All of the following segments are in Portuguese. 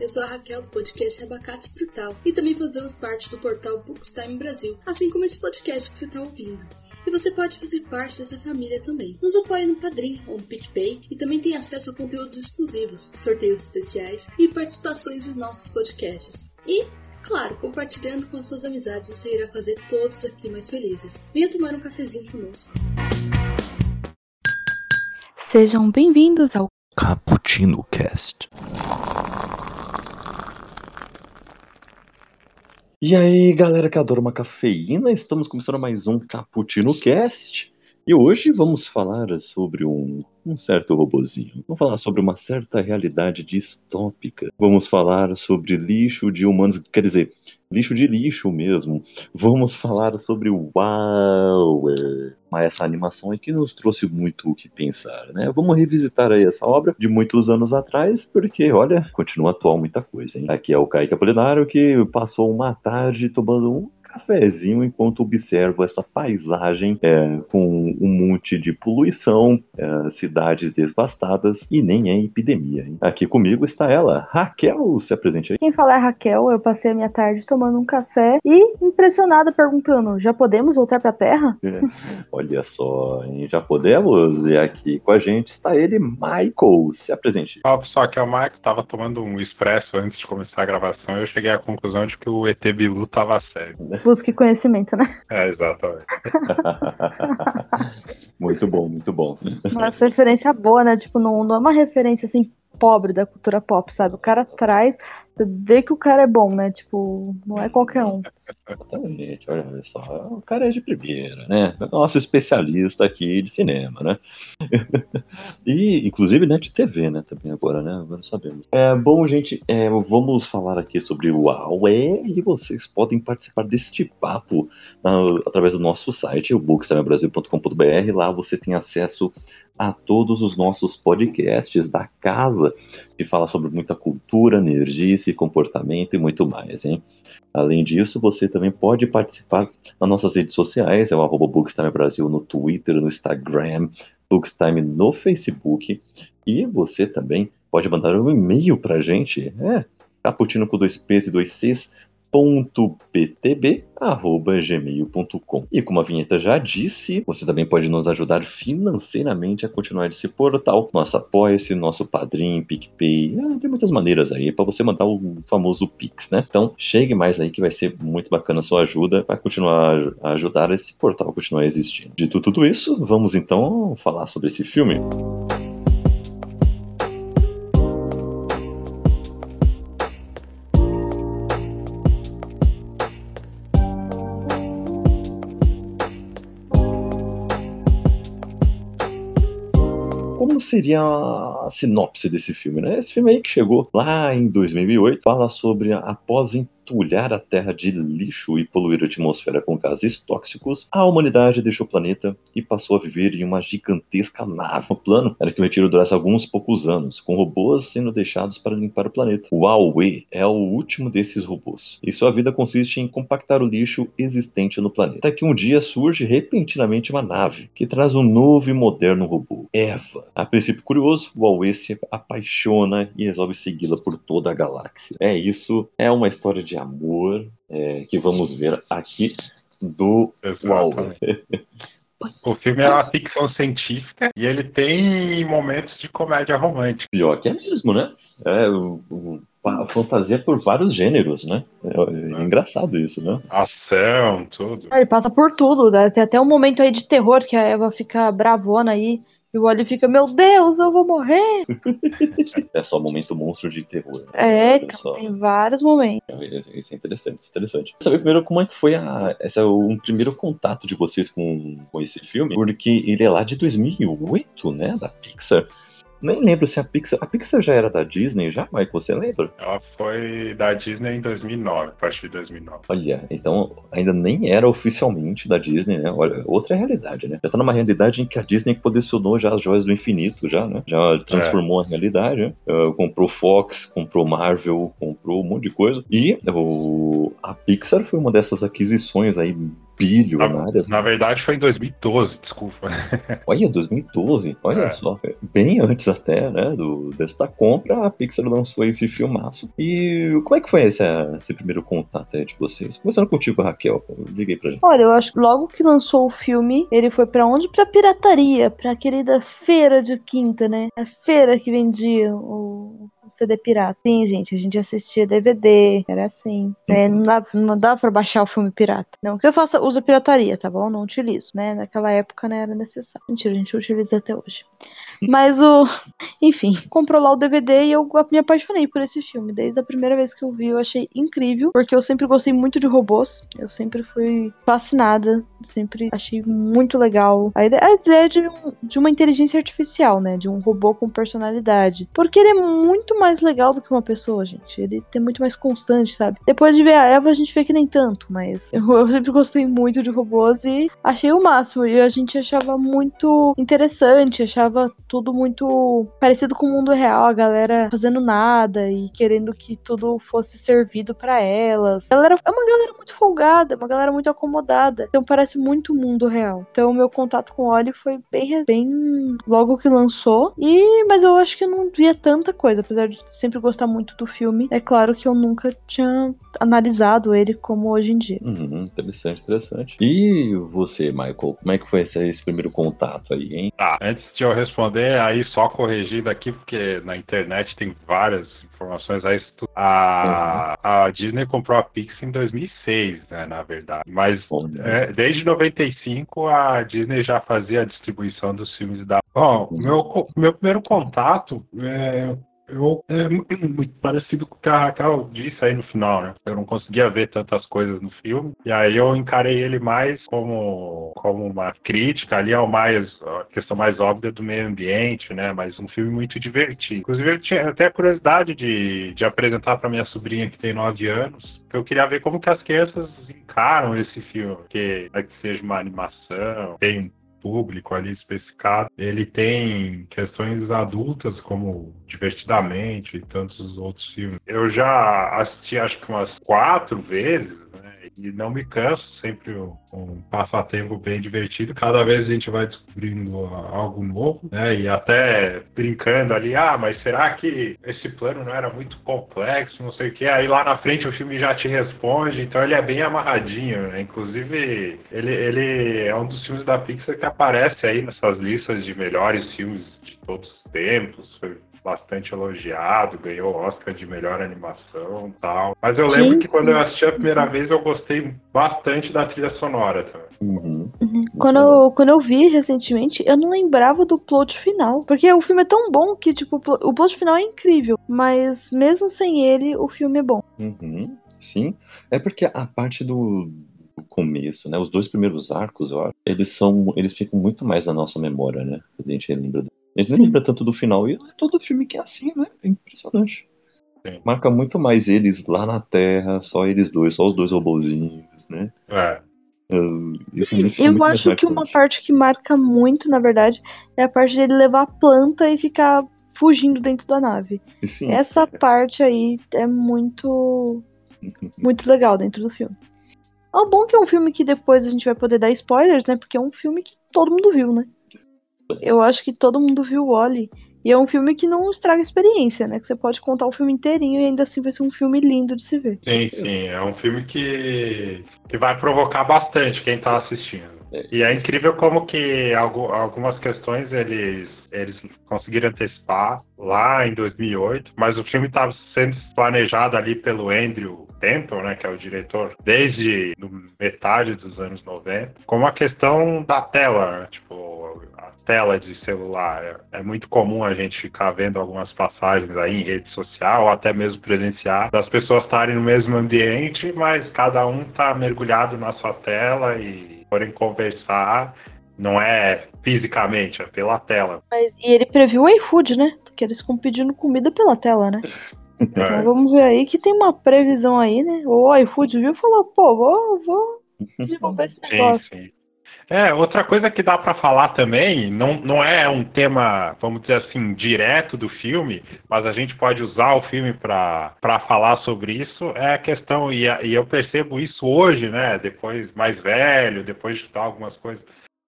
Eu sou a Raquel do podcast Abacate Brutal e também fazemos parte do portal Bookstime Brasil, assim como esse podcast que você está ouvindo. E você pode fazer parte dessa família também. Nos apoie no Padrim ou no PicPay e também tem acesso a conteúdos exclusivos, sorteios especiais e participações em nossos podcasts. E Claro, compartilhando com as suas amizades, você irá fazer todos aqui mais felizes. Venha tomar um cafezinho conosco. Sejam bem-vindos ao Cappuccino Cast. E aí, galera que adora uma cafeína, estamos começando mais um Cappuccino Cast. E hoje vamos falar sobre um, um, certo robozinho. Vamos falar sobre uma certa realidade distópica. Vamos falar sobre lixo de humanos, quer dizer, lixo de lixo mesmo. Vamos falar sobre o Uau! Mas essa animação aqui nos trouxe muito o que pensar, né? Vamos revisitar aí essa obra de muitos anos atrás, porque, olha, continua atual muita coisa, hein? Aqui é o Kaique Apolinário que passou uma tarde tomando um cafezinho enquanto observo essa paisagem é, com um monte de poluição, é, cidades devastadas e nem é epidemia. Hein? Aqui comigo está ela, Raquel, se apresente aí. Quem fala é Raquel, eu passei a minha tarde tomando um café e impressionada perguntando, já podemos voltar para a Terra? É, olha só, hein? já podemos? E aqui com a gente está ele, Michael, se apresente. Fala pessoal, aqui é o Michael, estava tomando um expresso antes de começar a gravação e eu cheguei à conclusão de que o ET Bilu estava sério. Busque conhecimento, né? É, exatamente. muito bom, muito bom. Uma referência boa, né? Tipo, não, não é uma referência assim pobre da cultura pop, sabe? O cara traz, vê que o cara é bom, né? Tipo, não é qualquer um. Exatamente, olha só, o cara é de primeira, né? Nosso especialista aqui de cinema, né? e, inclusive, né, de TV, né, também agora, né? Agora sabemos. É, bom, gente, é, vamos falar aqui sobre o Huawei e vocês podem participar deste papo uh, através do nosso site, o bookstamebrasil.com.br. Lá você tem acesso a todos os nossos podcasts da casa, que fala sobre muita cultura, energia, comportamento e muito mais, hein? Além disso, você também pode participar nas nossas redes sociais, é o arroba Bookstime Brasil no Twitter, no Instagram, Bookstime no Facebook, e você também pode mandar um e-mail pra gente, é caputino com dois P's e dois C's, gmail.com E como a vinheta já disse, você também pode nos ajudar financeiramente a continuar esse portal. Nosso apoia-se, nosso padrinho, PicPay. Ah, tem muitas maneiras aí para você mandar o famoso Pix, né? Então chegue mais aí que vai ser muito bacana a sua ajuda para continuar a ajudar esse portal a continuar existindo. Dito tudo isso, vamos então falar sobre esse filme. Seria a sinopse desse filme, né? Esse filme aí que chegou lá em 2008 fala sobre após entulhar a Terra de lixo e poluir a atmosfera com gases tóxicos, a humanidade deixou o planeta e passou a viver em uma gigantesca nave. O plano era que o retiro durasse alguns poucos anos, com robôs sendo deixados para limpar o planeta. O Huawei é o último desses robôs, e sua vida consiste em compactar o lixo existente no planeta. Até que um dia surge repentinamente uma nave que traz um novo e moderno robô, Eva. A princípio curioso, o Huawei se apaixona e resolve segui-la por toda a galáxia. É isso, é uma história de amor é, que vamos ver aqui do Huawei. O filme é uma ficção científica e ele tem momentos de comédia romântica. Pior que é mesmo, né? É, o, o, a fantasia por vários gêneros, né? É, é, engraçado isso, né? Ação, tudo. Ele passa por tudo, né? Tem até um momento aí de terror que a Eva fica bravona aí e o Wally fica, meu Deus, eu vou morrer. é só um momento monstro de terror. Né? É, então, tem vários momentos. É, isso é interessante, isso é interessante. Saber primeiro como é que foi a, essa, um primeiro contato de vocês com, com esse filme, porque ele é lá de 2008, né, da Pixar. Nem lembro se a Pixar. A Pixar já era da Disney já, Mike? Você lembra? Ela foi da Disney em 2009, a partir de 2009. Olha, então ainda nem era oficialmente da Disney, né? Olha, outra realidade, né? Já tá numa realidade em que a Disney colecionou já as joias do infinito, já, né? Já transformou é. a realidade, né? Uh, comprou Fox, comprou Marvel, comprou um monte de coisa. E o, a Pixar foi uma dessas aquisições aí bilionárias. Na, na verdade foi em 2012, desculpa. Olha, 2012, olha É. só. Bem antes até, né, do, desta compra, a Pixar lançou esse filmaço. E como é que foi esse, esse primeiro contato aí de vocês? Começando contigo, Raquel, aí pra gente. Olha, eu acho que logo que lançou o filme, ele foi pra onde? Pra pirataria, pra querida feira de quinta, né? A feira que vendia o, CD pirata. Sim, gente, a gente assistia DVD, era assim. né? não, dá, não dá pra baixar o filme pirata. Não que eu faça uso pirataria, tá bom? Não utilizo, né? Naquela época não era necessário. Mentira, a gente utiliza até hoje. Mas o. Enfim, comprou lá o DVD e eu me apaixonei por esse filme. Desde a primeira vez que eu vi, eu achei incrível, porque eu sempre gostei muito de robôs. Eu sempre fui fascinada, sempre achei muito legal a ideia, a ideia de, um- de uma inteligência artificial, né? De um robô com personalidade. Porque ele é muito mais legal do que uma pessoa, gente. Ele é muito mais constante, sabe? Depois de ver a Eva, a gente vê que nem tanto, mas eu, eu sempre gostei muito de robôs e achei o máximo. E a gente achava muito interessante, achava tudo muito parecido com o mundo real, a galera fazendo nada e querendo que tudo fosse servido pra elas. A galera é uma galera muito folgada, uma galera muito acomodada. Então parece muito o mundo real. Então o meu contato com o Oli foi bem, bem logo que lançou. E mas eu acho que eu não via tanta coisa, apesar de sempre gostar muito do filme. É claro que eu nunca tinha analisado ele como hoje em dia. Uhum, interessante, interessante. E você, Michael, como é que foi esse, esse primeiro contato aí, hein? Tá, antes de eu responder, aí só corrigindo aqui, porque na internet tem várias informações aí. A, a Disney comprou a Pixar em 2006, né, na verdade. Mas é, desde 95 a Disney já fazia a distribuição dos filmes da. Bom, o meu, meu primeiro contato é, eu, é mu- muito parecido com o que a Raquel disse aí no final, né? Eu não conseguia ver tantas coisas no filme. E aí eu encarei ele mais como, como uma crítica ali ao mais, a questão mais óbvia do meio ambiente, né? Mas um filme muito divertido. Inclusive, eu tinha até a curiosidade de, de apresentar para minha sobrinha que tem 9 anos, que eu queria ver como que as crianças encaram esse filme, porque é que seja uma animação, tem público ali especificado, ele tem questões adultas como Divertidamente e tantos outros filmes. Eu já assisti acho que umas quatro vezes, né? E não me canso, sempre um, passatempo bem divertido. Cada vez a gente vai descobrindo algo novo, né? E até brincando ali, ah, mas será que esse plano não era muito complexo, não sei o que. Aí lá na frente o filme já te responde, então ele é bem amarradinho, né? Inclusive, ele, ele é um dos filmes da Pixar que aparece aí nessas listas de melhores filmes de todos os tempos. Foi bastante elogiado, ganhou o Oscar de melhor animação e tal. Mas eu lembro Sim, que quando eu assisti a primeira vez eu gostei bastante da trilha sonora também. Uhum. Quando eu, quando eu vi recentemente, eu não lembrava do plot final. Porque o filme é tão bom que, tipo, o plo- o plot final é incrível. Mas mesmo sem ele, o filme é bom. Uhum, sim. É porque a parte do, começo, né? Os dois primeiros arcos, eu acho, eles são. Eles ficam muito mais na nossa memória, né? A gente lembra. Sim. lembra tanto do final. E é todo filme que é assim, né? É impressionante. Sim. Marca muito mais eles lá na Terra, só eles dois, só os dois robozinhos, né? É. Isso fica Eu acho que uma parte que marca muito, na verdade, é a parte dele levar a planta e ficar fugindo dentro da nave. Sim, Essa parte aí é muito muito legal dentro do filme. É bom que é um filme que depois a gente vai poder dar spoilers, né? Porque é um filme que todo mundo viu, né? Eu acho que todo mundo viu o. E é um filme que não estraga experiência, né? Que você pode contar o filme inteirinho e ainda assim vai ser um filme lindo de se ver. Sim, sim. É um filme que, que vai provocar bastante quem tá assistindo. E é incrível como que algu- algumas questões eles, eles conseguiram antecipar lá em 2008, mas o filme estava sendo planejado ali pelo Andrew Temple, né, que é o diretor, desde metade dos anos 90, como a questão da tela, né, tipo, a tela de celular. É, é muito comum a gente ficar vendo algumas passagens aí em rede social, ou até mesmo presenciar, das pessoas estarem no mesmo ambiente, mas cada um tá mergulhado na sua tela e forem conversar, não é fisicamente, é pela tela. Mas, e ele previu o iFood, né? Porque eles ficam pedindo comida pela tela, né? Então É. vamos ver aí que tem uma previsão aí, né? O iFood viu e falou, pô, vou, vou desenvolver esse Sim, negócio. sim. É, outra coisa que dá para falar também, não, não é um tema, vamos dizer assim, direto do filme, mas a gente pode usar o filme para falar sobre isso, é a questão, e, e eu percebo isso hoje, né, depois mais velho, depois de estudar algumas coisas,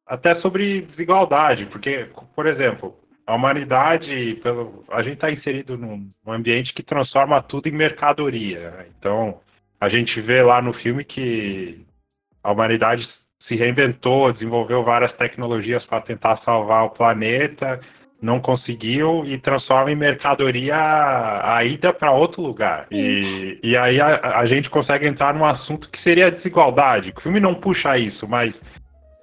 até sobre desigualdade, porque, por exemplo, a humanidade, pelo, a gente está inserido num, num, ambiente que transforma tudo em mercadoria. Né? Então, a gente vê lá no filme que a humanidade se reinventou, desenvolveu várias tecnologias para tentar salvar o planeta, não conseguiu e transforma em mercadoria a ida para outro lugar. E, e aí a, a, gente consegue entrar num assunto que seria a desigualdade. O filme não puxa isso, mas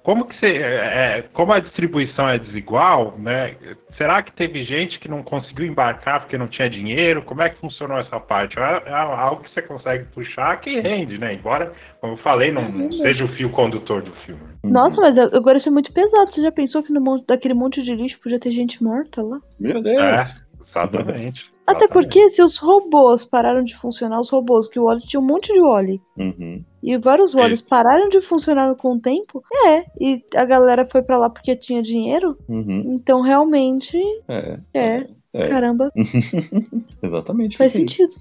como que você, é, é, como a distribuição é desigual, né? Será que teve gente que não conseguiu embarcar porque não tinha dinheiro? Como é que funcionou essa parte? É, é algo que você consegue puxar que rende, né? Embora, como eu falei, não, não seja o fio condutor do filme. Nossa, mas agora isso é muito pesado. Você já pensou que no monte, daquele monte de lixo podia ter gente morta lá? Meu Deus! É, exatamente. Até porque se os robôs pararam de funcionar, os robôs, que o Wally tinha um monte de Wally. Uhum. E vários Wallys pararam de funcionar com o tempo. É, e a galera foi para lá porque tinha dinheiro. Uhum. Então realmente. É. É. é. Caramba. Exatamente. Faz sentido.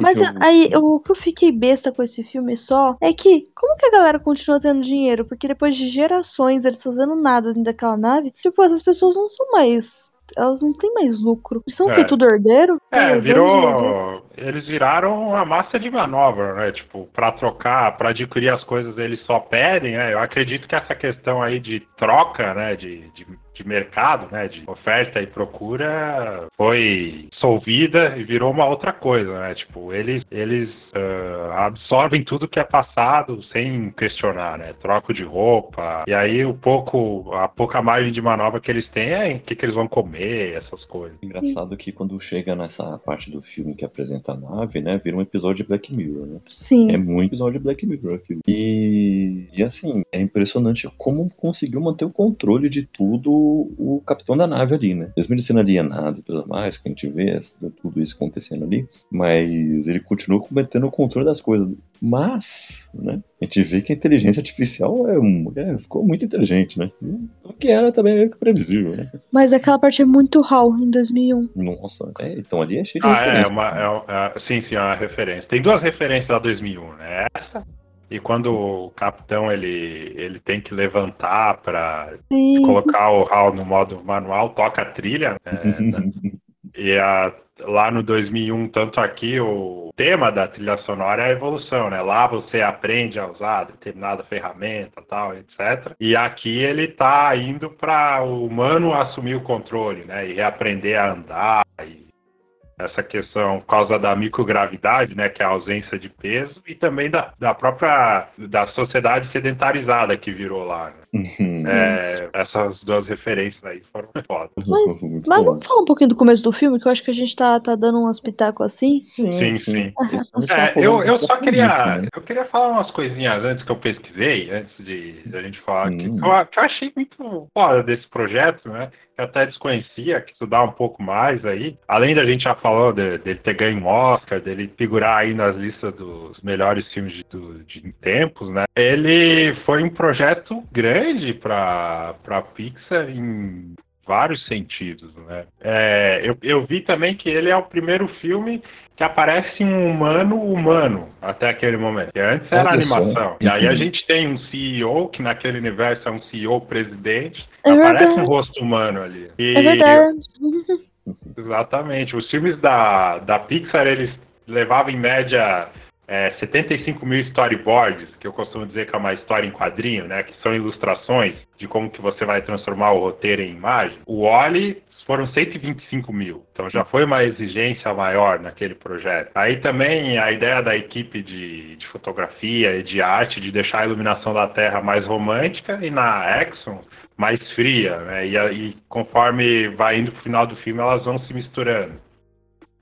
Mas eu... aí, o que eu fiquei besta com esse filme só é que, como que a galera continua tendo dinheiro? Porque depois de gerações eles fazendo nada dentro daquela nave, tipo, essas pessoas não são mais elas não têm mais lucro. Eles são é. o quê? Tudo herdeiro? É, virou. Eles viraram uma massa de manobra, né? Tipo, para trocar, para adquirir as coisas eles só pedem, né? Eu acredito que essa questão aí de troca, né? De, de de mercado, né, de oferta e procura, foi solvida e virou uma outra coisa, né? Tipo, eles, eles uh, absorvem tudo que é passado sem questionar, né? Troco de roupa, e aí o pouco, a pouca margem de manobra que eles têm é o que, que eles vão comer, essas coisas. Engraçado que quando chega nessa parte do filme que apresenta a nave, né, vira um episódio de Black Mirror, né? Sim. É muito episódio de Black Mirror aquilo. E, e assim, é impressionante como conseguiu manter o controle de tudo o capitão da nave ali, né? Mesmo ele sendo alienado e tudo mais, que a gente vê tudo isso acontecendo ali, mas ele continua cometendo o controle das coisas. Mas, né, a gente vê que a inteligência artificial é, é, ficou muito inteligente, né? O que era também meio que previsível, né? Mas aquela parte é muito HAL em 2001. Nossa, é, então ali é cheio de ah, referência. É uma, é, é, sim, sim, é uma referência. Tem duas referências da 2001, né? Essa e quando o capitão ele, ele tem que levantar para colocar o HAL no modo manual, toca a trilha. Né? e a, lá no 2001, tanto aqui, o tema da trilha sonora é a evolução, né? Lá você aprende a usar determinada ferramenta, tal, etc. E aqui ele está indo para o humano assumir o controle, né? E reaprender a andar essa questão por causa da microgravidade, né, que é a ausência de peso, e também da, da própria da sociedade sedentarizada que virou lá. Né? Uhum. É, essas duas referências aí foram foda. Mas, mas vamos falar um pouquinho do começo do filme, que eu acho que a gente tá, tá dando umas pitacos assim. Sim, sim. sim. é, eu, eu só queria, né? eu queria falar umas coisinhas antes que eu pesquisei, antes de, de a gente falar, hum. que, eu, que eu achei muito foda desse projeto, né? que até desconhecia, que estudar um pouco mais aí. Além da gente já falou dele de ter ganho um Oscar, dele figurar aí nas listas dos melhores filmes de, do, de tempos, né? Ele foi um projeto grande para a Pixar em vários sentidos, né? É, eu, eu vi também que ele é o primeiro filme que aparece um humano humano até aquele momento. Que antes era animação. E aí a gente tem um CEO, que naquele universo é um CEO presidente, é aparece verdade. um rosto humano ali. E é verdade. Exatamente. Os filmes da, da Pixar, eles levavam em média é, 75 mil storyboards, que eu costumo dizer que é uma história em quadrinho, né? Que são ilustrações de como que você vai transformar o roteiro em imagem. O Wally foram 125 mil. Então já foi uma exigência maior naquele projeto. Aí também a ideia da equipe de, de fotografia e de arte de deixar a iluminação da Terra mais romântica e na Exxon mais fria, né? E, e conforme vai indo pro final do filme, elas vão se misturando.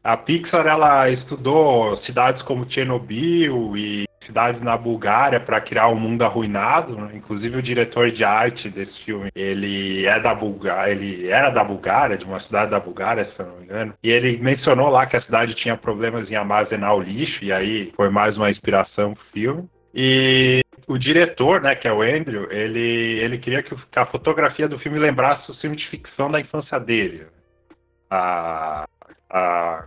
A Pixar ela estudou cidades como Chernobyl e cidades na Bulgária para criar um mundo arruinado. Né? Inclusive o diretor de arte desse filme, ele é da Bulgária, ele era da Bulgária, de uma cidade da Bulgária, se não me engano. E ele mencionou lá que a cidade tinha problemas em armazenar o lixo e aí foi mais uma inspiração pro filme. E o diretor, né, que é o Andrew, ele, ele queria que a fotografia do filme lembrasse o filme de ficção da infância dele. A, a,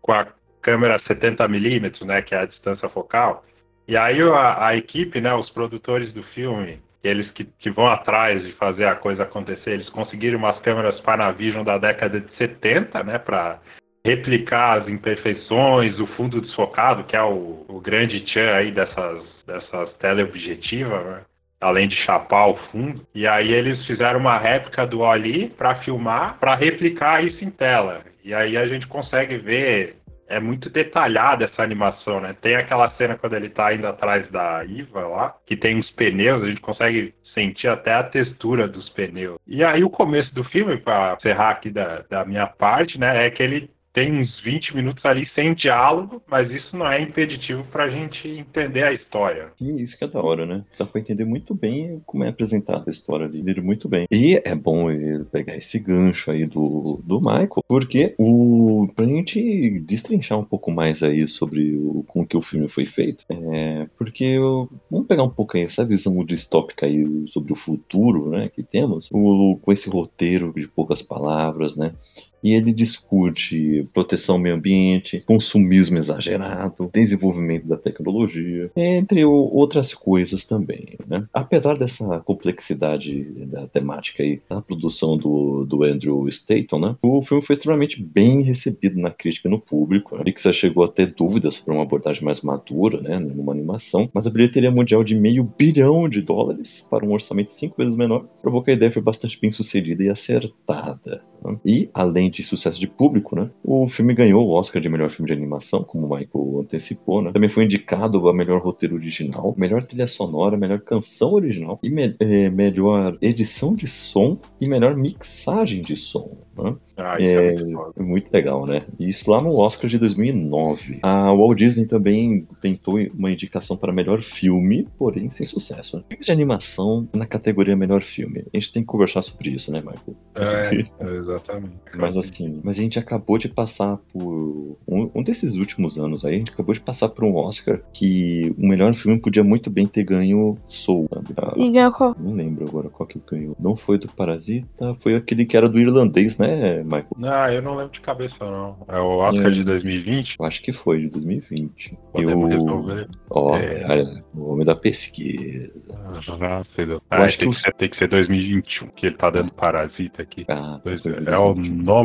com a câmera 70mm, né, que é a distância focal. E aí a, a equipe, né, os produtores do filme, eles que, que, vão atrás de fazer a coisa acontecer, eles conseguiram umas câmeras Panavision da década de 70, né, para replicar as imperfeições, o fundo desfocado, que é o, o grande tchan aí dessas, dessas teleobjetivas, né? além de chapar o fundo. E aí eles fizeram uma réplica do Oli para filmar, para replicar isso em tela. E aí a gente consegue ver é muito detalhada essa animação, né? Tem aquela cena quando ele tá indo atrás da Iva lá, que tem os pneus, a gente consegue sentir até a textura dos pneus. E aí o começo do filme, para encerrar aqui da, da minha parte, né, é que ele tem uns 20 minutos ali sem diálogo, mas isso não é impeditivo para a gente entender a história. Sim, isso que é da hora, né? Dá para entender muito bem como é apresentada a história ali, muito bem. E é bom ele pegar esse gancho aí do, do Michael, porque o pra gente destrinchar um pouco mais aí sobre o, com que o filme foi feito, é, porque eu, vamos pegar um pouco aí essa visão distópica aí sobre o futuro, né, que temos, o, com esse roteiro de poucas palavras, né? E ele discute proteção ao meio ambiente, consumismo exagerado, desenvolvimento da tecnologia, entre outras coisas também. Né? Apesar dessa complexidade da temática e da produção do, do Andrew Staton, né? o filme foi extremamente bem recebido na crítica e no público. A Pixar chegou a ter dúvidas sobre uma abordagem mais madura, né, numa animação, mas a bilheteria mundial de meio bilhão de dólares para um orçamento cinco vezes menor provou que a ideia foi bastante bem sucedida e acertada. Né? E, além de sucesso de público, né, o filme ganhou o Oscar de melhor filme de animação, como o Michael antecipou. Né? Também foi indicado a melhor roteiro original, melhor trilha sonora, melhor canção original, e me é, melhor edição de som e melhor mixagem de som. Né? Ah, é, é muito, legal, né? Isso lá no Oscar de 2009. A Walt Disney também tentou uma indicação para melhor filme, porém sem sucesso. Né? Filmes de animação na categoria melhor filme. A gente tem que conversar sobre isso, né, Michael? É, exatamente. mas assim, mas a gente acabou de passar por um, um, desses últimos anos aí, a gente acabou de passar por um Oscar que o melhor filme podia muito bem ter ganho Soul. Ah, e ganhou qual? Não lembro agora qual que ganhou. Não foi do Parasita, foi aquele que era do irlandês, né, Michael? Ah, eu não lembro de cabeça, não. É o Oscar é. de 2020? Eu acho que foi, de 2020. Podemos eu... resolver. Ó, é... o homem da pesquisa. Ah. Ah, acho tem, que, que tem que ser 2021, que ele tá dando parasita aqui. Ah, Dois... É o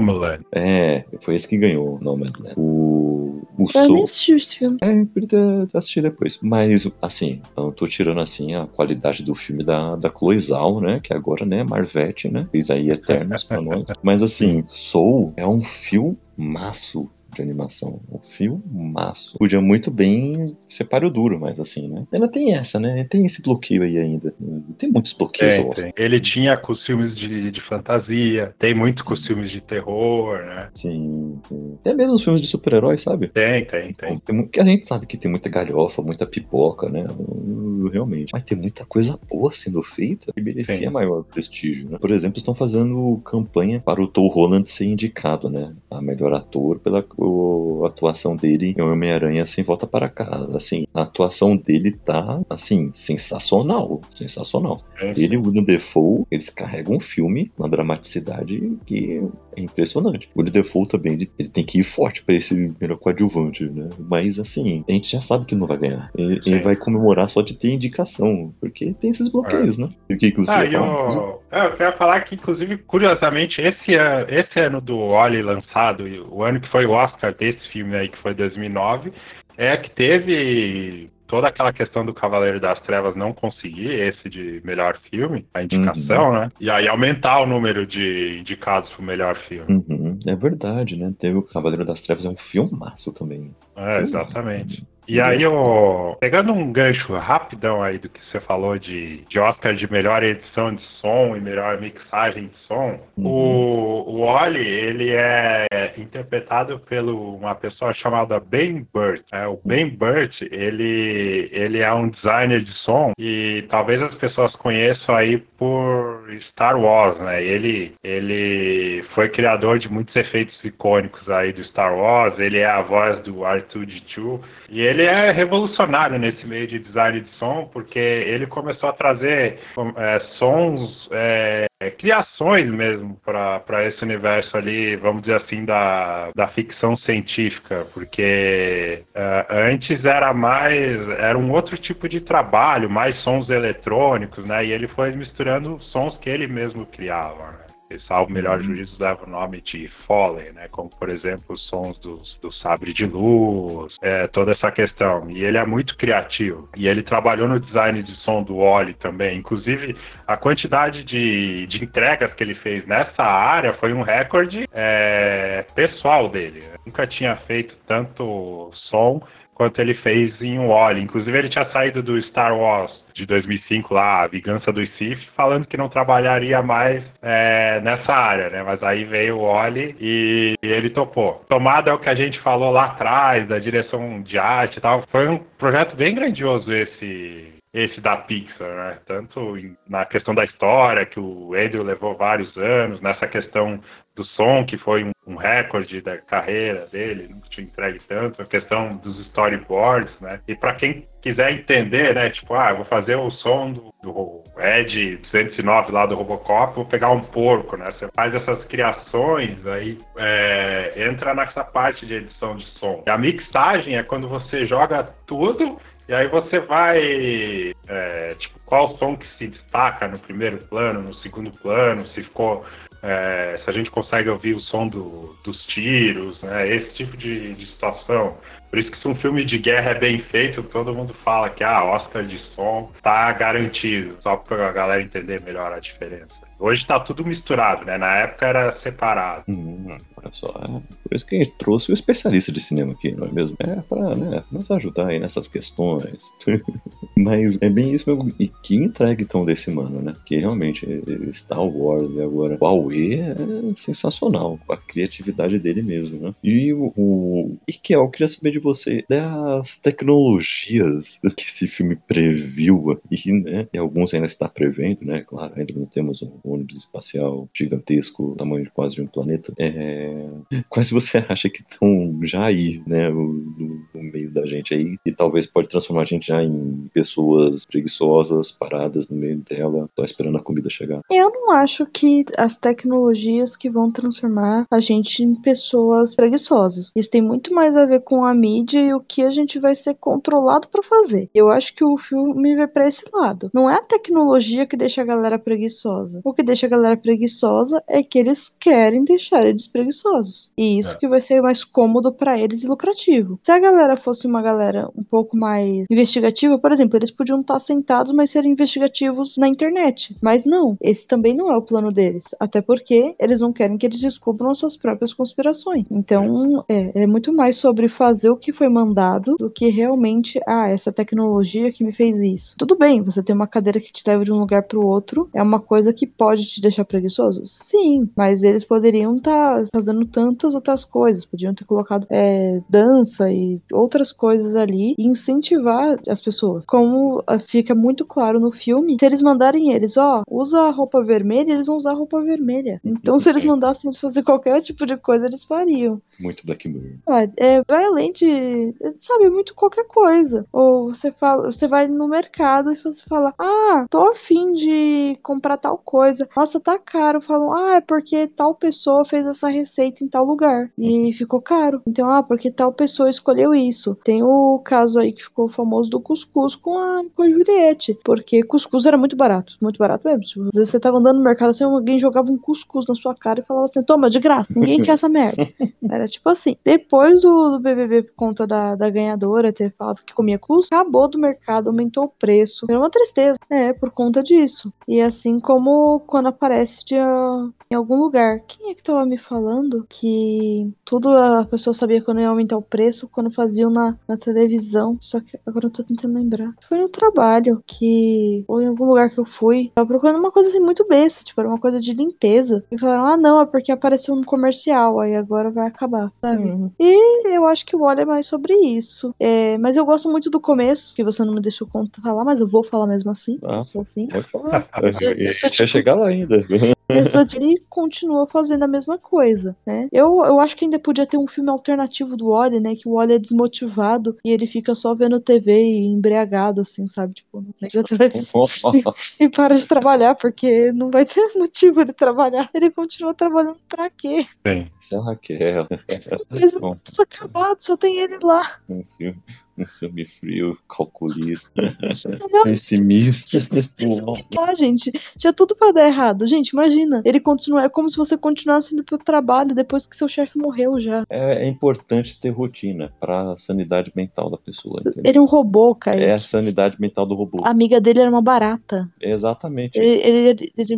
Nomadland. É, foi esse que ganhou, Nomadland. O, o eu Soul... nem assisti esse filme. É, eu podia assistir depois. Mas, assim, eu tô tirando, assim, a qualidade do filme da, da Chloe Zhao, né, que agora, né, Marvete, né, fez aí Eternos pra nós. Mas, assim, Soul é um filmaço de animação. Um filmaço. Podia muito bem ser páreo duro, mas assim, né? Ainda tem essa, né? Tem esse bloqueio aí ainda. Tem muitos bloqueios. Tem, tem. Ele tinha costumes de, de fantasia, tem muitos costumes de terror, né? Sim, tem. Até mesmo os filmes de super-heróis, sabe? Tem, tem, tem. tem. Que a gente sabe que tem muita galhofa, muita pipoca, né? Realmente. Mas tem muita coisa boa sendo feita que merecia tem. maior prestígio, né? Por exemplo, estão fazendo campanha para o Tom Holland ser indicado, né? A melhor ator pela a atuação dele em Homem-Aranha sem volta para casa. Assim, a atuação dele tá, assim, sensacional. Sensacional. É. Ele e o William Defoe, eles carregam um filme na dramaticidade que é impressionante. O William Defoe também, ele, ele tem que ir forte para esse melhor coadjuvante, né? Mas, assim, a gente já sabe que não vai ganhar. Ele, ele vai comemorar só de ter indicação, porque tem esses bloqueios, é. né? E o que, que você ah, ia falar? Eu, é, eu queria falar que, inclusive, curiosamente, esse, esse ano do Oli lançado, o ano que foi o Oscar Oscar desse filme aí, que foi 2009, é que teve toda aquela questão do Cavaleiro das Trevas não conseguir esse de melhor filme, a indicação, uhum. né? E aí aumentar o número de indicados pro melhor filme. Uhum. É verdade, né? Teve o Cavaleiro das Trevas, é um filme massa também. É, exatamente. Uhum. E aí, eu, pegando um gancho rapidão aí do que você falou de, de Oscar de melhor edição de som e melhor mixagem de som, uhum. o, o Oli, ele é interpretado por uma pessoa chamada Ben Burt. É, o Ben Burt, ele, ele é um designer de som e talvez as pessoas conheçam aí por Star Wars, né? Ele, ele foi criador de muitos efeitos icônicos aí do Star Wars, ele é a voz do R2-D2 e ele é revolucionário nesse meio de design de som, porque ele começou a trazer é, sons, é, criações mesmo para esse universo ali, vamos dizer assim, da, da ficção científica, porque é, antes era mais, era um outro tipo de trabalho, mais sons eletrônicos, né? E ele foi misturando sons que ele mesmo criava. Né? Salvo melhor uhum. juízo, leva o nome de Fallen, né? Como, por exemplo, os sons do, do sabre de luz, é, toda essa questão. E ele é muito criativo. E ele trabalhou no design de som do Oli também. Inclusive, a quantidade de, de entregas que ele fez nessa área foi um recorde é, pessoal dele. nunca tinha feito tanto som quanto ele fez em Wally. Inclusive, ele tinha saído do Star Wars de 2005 lá, A Vingança dos Sith, falando que não trabalharia mais é, nessa área, né? Mas aí veio o Wally e, ele topou. Tomada é o que a gente falou lá atrás, da direção de arte e tal. Foi um projeto bem grandioso esse esse da Pixar, né? Tanto na questão da história, que o Andrew levou vários anos, nessa questão do som, que foi um, recorde da carreira dele, nunca tinha entregue tanto, a questão dos storyboards, né? E para quem quiser entender, né, tipo, ah, vou fazer o som do, do Ed 209 lá do Robocop, vou pegar um porco, né? Você faz essas criações, aí é, entra nessa parte de edição de som. E a mixagem é quando você joga tudo e aí você vai, é, tipo, qual som que se destaca no primeiro plano, no segundo plano, se ficou é, se a gente consegue ouvir o som do, dos tiros, né, esse tipo de, de, situação. Por isso que se um filme de guerra é bem feito, todo mundo fala que a ah, Oscar de som tá garantido, só para a galera entender melhor a diferença. Hoje está tudo misturado, né? Na época era separado. Hum, olha só, é por isso que a gente trouxe o especialista de cinema aqui, não é mesmo? É para né, nos ajudar aí nessas questões. Mas é bem isso mesmo. E que entrega então desse mano, né? Que realmente Star Wars e agora Huawei é sensacional, a criatividade dele mesmo, né? E o, o que eu queria saber de você das tecnologias que esse filme previu e, né? E alguns ainda está prevendo, né? Claro, ainda não temos um ônibus espacial gigantesco, tamanho de quase um planeta. É... Quais você acha que estão já aí, né, no, no, meio da gente aí, e talvez pode transformar a gente já em pessoas preguiçosas, paradas no meio dela, só esperando a comida chegar? Eu não acho que as tecnologias que vão transformar a gente em pessoas preguiçosas. Isso tem muito mais a ver com a mídia e o que a gente vai ser controlado para fazer. Eu acho que o filme vai para esse lado. Não é a tecnologia que deixa a galera preguiçosa. O que deixa a galera preguiçosa é que eles querem deixar eles preguiçosos. E isso é. que vai ser mais cômodo para eles e lucrativo. Se a galera fosse uma galera um pouco mais investigativa, por exemplo, eles podiam estar sentados, mas serem investigativos na internet. Mas não, esse também não é o plano deles. Até porque eles não querem que eles descubram as suas próprias conspirações. Então, é, é muito mais sobre fazer o que foi mandado do que realmente, ah, essa tecnologia que me fez isso. Tudo bem, você tem uma cadeira que te leva de um lugar para o outro, é uma coisa que pode te deixar preguiçoso? Sim, mas eles poderiam estar tá fazendo tantas outras coisas, podiam ter colocado é, dança e outras coisas ali e incentivar as pessoas. Como ah, fica muito claro no filme, se eles mandarem eles, ó, usa a roupa vermelha, eles vão usar a roupa vermelha. Então, se eles mandassem fazer qualquer tipo de coisa, eles fariam. Muito Black Mirror. Ah, é, vai além de, sabe, muito qualquer coisa. Ou você fala, você vai no mercado e você fala, ah, tô afim de comprar tal coisa Nossa, tá caro. Falam, ah, é porque tal pessoa fez essa receita em tal lugar. E ficou caro. Então, ah, porque tal pessoa escolheu isso. Tem o caso aí que ficou famoso do cuscuz com a, com a Juliette. Porque cuscuz era muito barato. Muito barato mesmo. Às vezes você tava andando no mercado assim, alguém jogava um cuscuz na sua cara e falava assim: toma, de graça, ninguém quer essa merda. Era tipo assim. Depois do, do BBB, por conta da, da ganhadora ter falado que comia cuscuz, acabou do mercado, aumentou o preço. Era uma tristeza. É, por conta disso. E assim como quando aparece de, uh, em algum lugar. Quem é que tava me falando que tudo a pessoa sabia quando ia aumentar o preço quando faziam na, na televisão? Só que agora eu tô tentando lembrar. Foi no trabalho que, ou em algum lugar que eu fui, tava procurando uma coisa assim muito besta, tipo, era uma coisa de limpeza. E falaram, ah, não, é porque apareceu um comercial, aí agora vai acabar, sabe? Uhum. E eu acho que o óleo é mais sobre isso. É, mas eu gosto muito do começo, que você não me deixou falar, mas eu vou falar mesmo assim. Ah, eu sou assim. Pode falar. Eu, eu, eu, eu, tipo, chegar lá ainda. ele continua fazendo a mesma coisa, né? Eu, eu acho que ainda podia ter um filme alternativo do Wally, né? Que o Wally é desmotivado e ele fica só vendo TV e embriagado, assim, sabe? Tipo, não televisão e para de trabalhar, porque não vai ter motivo de trabalhar. Ele continua trabalhando pra quê? Sim. Isso é a Raquel. Mas tá tudo acabado, só tem ele lá. Um filme, filme frio, calculista, pessimista. Lá, gente, tinha tudo pra dar errado. Gente, imagina. Ele continua, é como se você continuasse indo pro trabalho depois que seu chefe morreu já. É, é importante ter rotina para a sanidade mental da pessoa. entendeu? Ele é um robô, cara. É a sanidade mental do robô. A amiga dele era uma barata. Exatamente. Ele, ele,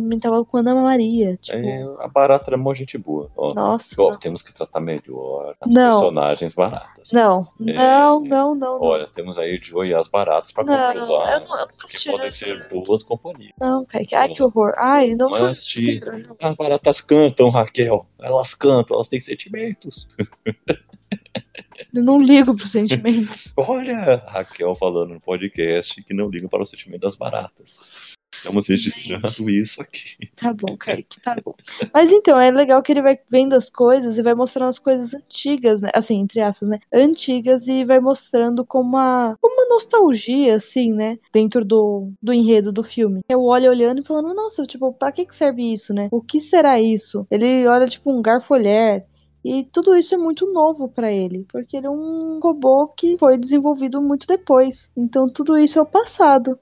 com a Ana Maria. Tipo, É, a barata era mó gente boa. Ó, nossa. ó, temos que tratar melhor as Não. personagens baratas. Não, É. não, não, não, não. Olha, temos aí o Joe e as baratas para Não, comprovar eu não- eu nunca que podem ser boas companhias. Não, Kaique. Ai, que horror. Ai, não Mas te- As baratas cantam, Raquel. Elas cantam, elas têm sentimentos. Eu não ligo pros sentimentos. Olha, Raquel falando no podcast que não liga para o sentimento das baratas. Estamos registrando isso aqui. Tá bom, Kaique, tá bom. Mas então, é legal que ele vai vendo as coisas e vai mostrando as coisas antigas, né? Assim, entre aspas, né? Antigas e vai mostrando como uma, uma nostalgia, assim, né? Dentro do, do enredo do filme. Eu olho olhando e falando, nossa, tipo, pra que que serve isso, né? O que será isso? Ele olha, tipo, um garfolher. E tudo isso é muito novo pra ele, porque ele é um robô que foi desenvolvido muito depois. Então tudo isso é o passado.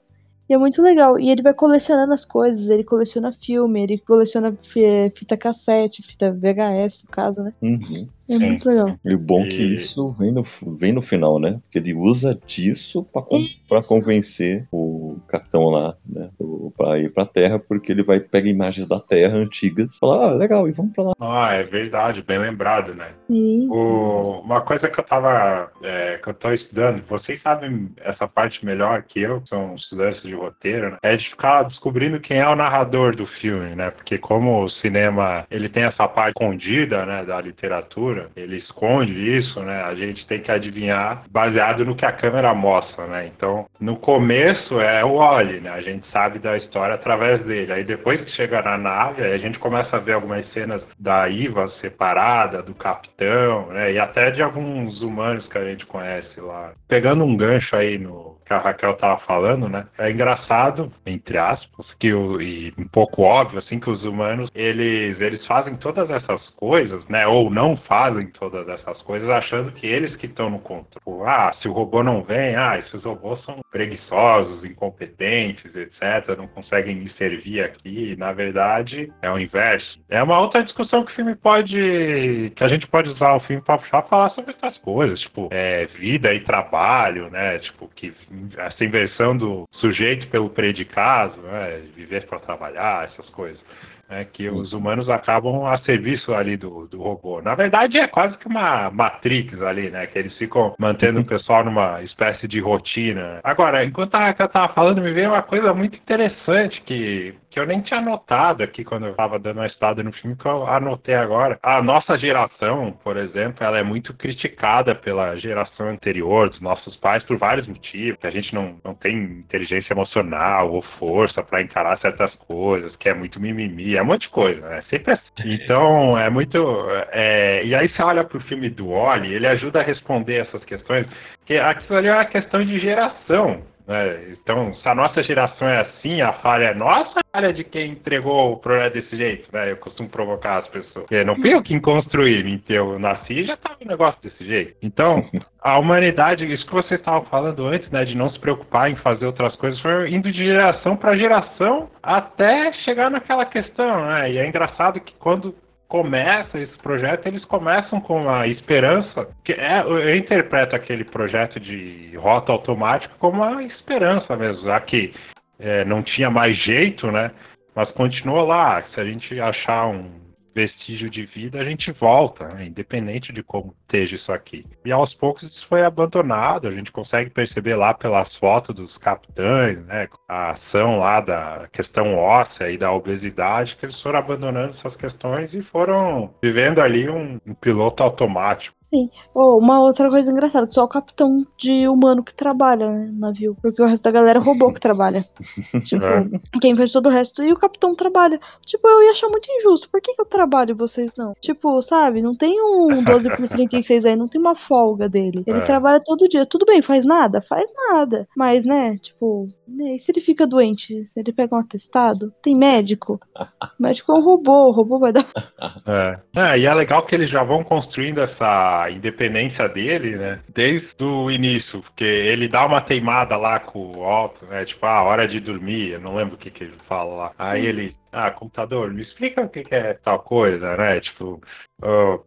E é muito legal. E ele vai colecionando as coisas. Ele coleciona filme, ele coleciona fi- fita cassete, fita VHS, no caso, né? Uhum. É Sim. muito legal. E o bom é que E- isso vem no, vem no final, né? Porque ele usa disso pra, con- pra convencer o capitão lá, né? O, pra ir pra Terra, porque ele vai pegar imagens da Terra antigas e fala, ah, legal, e vamos pra lá. Ah, é verdade, bem lembrado, né? Sim. O- uma coisa que eu tava. é, que eu tô estudando, vocês sabem essa parte melhor que eu, que são estudantes de roteiro, né? É de ficar descobrindo quem é o narrador do filme, né? Porque como o cinema ele tem essa parte escondida, né, da literatura, ele esconde isso, né? A gente tem que adivinhar baseado no que a câmera mostra, né? Então, no começo é o Wally, né? A gente sabe da história através dele. Aí depois que chega na nave, a gente começa a ver algumas cenas da Iva separada, do capitão, né? E até de alguns humanos que a gente conhece lá. Pegando um gancho aí no que a Raquel tava falando, né? É engraçado, entre aspas, que o, e um pouco óbvio, assim, que os humanos, eles, eles fazem todas essas coisas, né? Ou não fazem todas essas coisas, achando que eles que estão no controle. Ah, se o robô não vem, ah, esses robôs são preguiçosos, incompetentes, etc., não conseguem me servir aqui. Na verdade, é o inverso. É uma outra discussão que o filme pode. que a gente pode usar o filme para falar sobre essas coisas, tipo, é, vida e trabalho, né? Tipo, que essa inversão do sujeito pelo predicado, né? Viver para trabalhar, essas coisas. né, que os humanos acabam a serviço ali do, do robô. Na verdade, é quase que uma Matrix ali, né? Que eles ficam mantendo o pessoal numa espécie de rotina. Agora, enquanto a Raquel tava falando, me veio uma coisa muito interessante que, que eu nem tinha notado aqui quando eu tava dando uma estudada no filme, que eu anotei agora. A nossa geração, por exemplo, ela é muito criticada pela geração anterior, dos nossos pais, por vários motivos. A gente não, não tem inteligência emocional ou força para encarar certas coisas, que é muito mimimi, é um monte de coisa, né? Sempre assim. Então, é muito. é, E aí você olha pro filme do Oli, ele ajuda a responder essas questões, que aquilo ali é uma questão de geração. Né? Então, se a nossa geração é assim, a falha é nossa, a falha é de quem entregou o projeto desse jeito, né? Eu costumo provocar as pessoas. Porque não fui eu quem construí, eu nasci e já estava um negócio desse jeito. Então, a humanidade, isso que vocês estavam falando antes, né, de não se preocupar em fazer outras coisas, foi indo de geração para geração até chegar naquela questão, né? E é engraçado que quando começa esse projeto, eles começam com a esperança, que é, eu interpreto aquele projeto de rota automática como uma esperança mesmo, já que é, não tinha mais jeito, né? Mas continua lá. Se a gente achar um vestígio de vida, a gente volta, né? independente de como esteja isso aqui. E aos poucos isso foi abandonado, a gente consegue perceber lá pelas fotos dos capitães, né? A ação lá da questão óssea e da obesidade, que eles foram abandonando essas questões e foram vivendo ali um, um piloto automático. Sim. Oh, uma outra coisa engraçada, só o capitão de humano que trabalha né, no navio. Porque o resto da galera é robô que trabalha. tipo, É. quem faz todo o resto. E o capitão trabalha. Tipo, eu ia achar muito injusto. Por que, que eu trabalho? Trabalho vocês não. Tipo, sabe? Não tem um 12 por 36 aí, não tem uma folga dele. Ele É. trabalha todo dia. Tudo bem, faz nada? Faz nada. Mas, né, tipo, né, e se ele fica doente? Se ele pega um atestado? Tem médico? O médico é um robô, o robô vai dar. É. É, e é legal que eles já vão construindo essa independência dele, né? Desde o início, porque ele dá uma teimada lá com o Otto, né? Tipo, ah, hora de dormir, eu não lembro o que, que ele fala lá. Aí ele, ah, computador, me explica o que, é tal coisa, né? Tipo,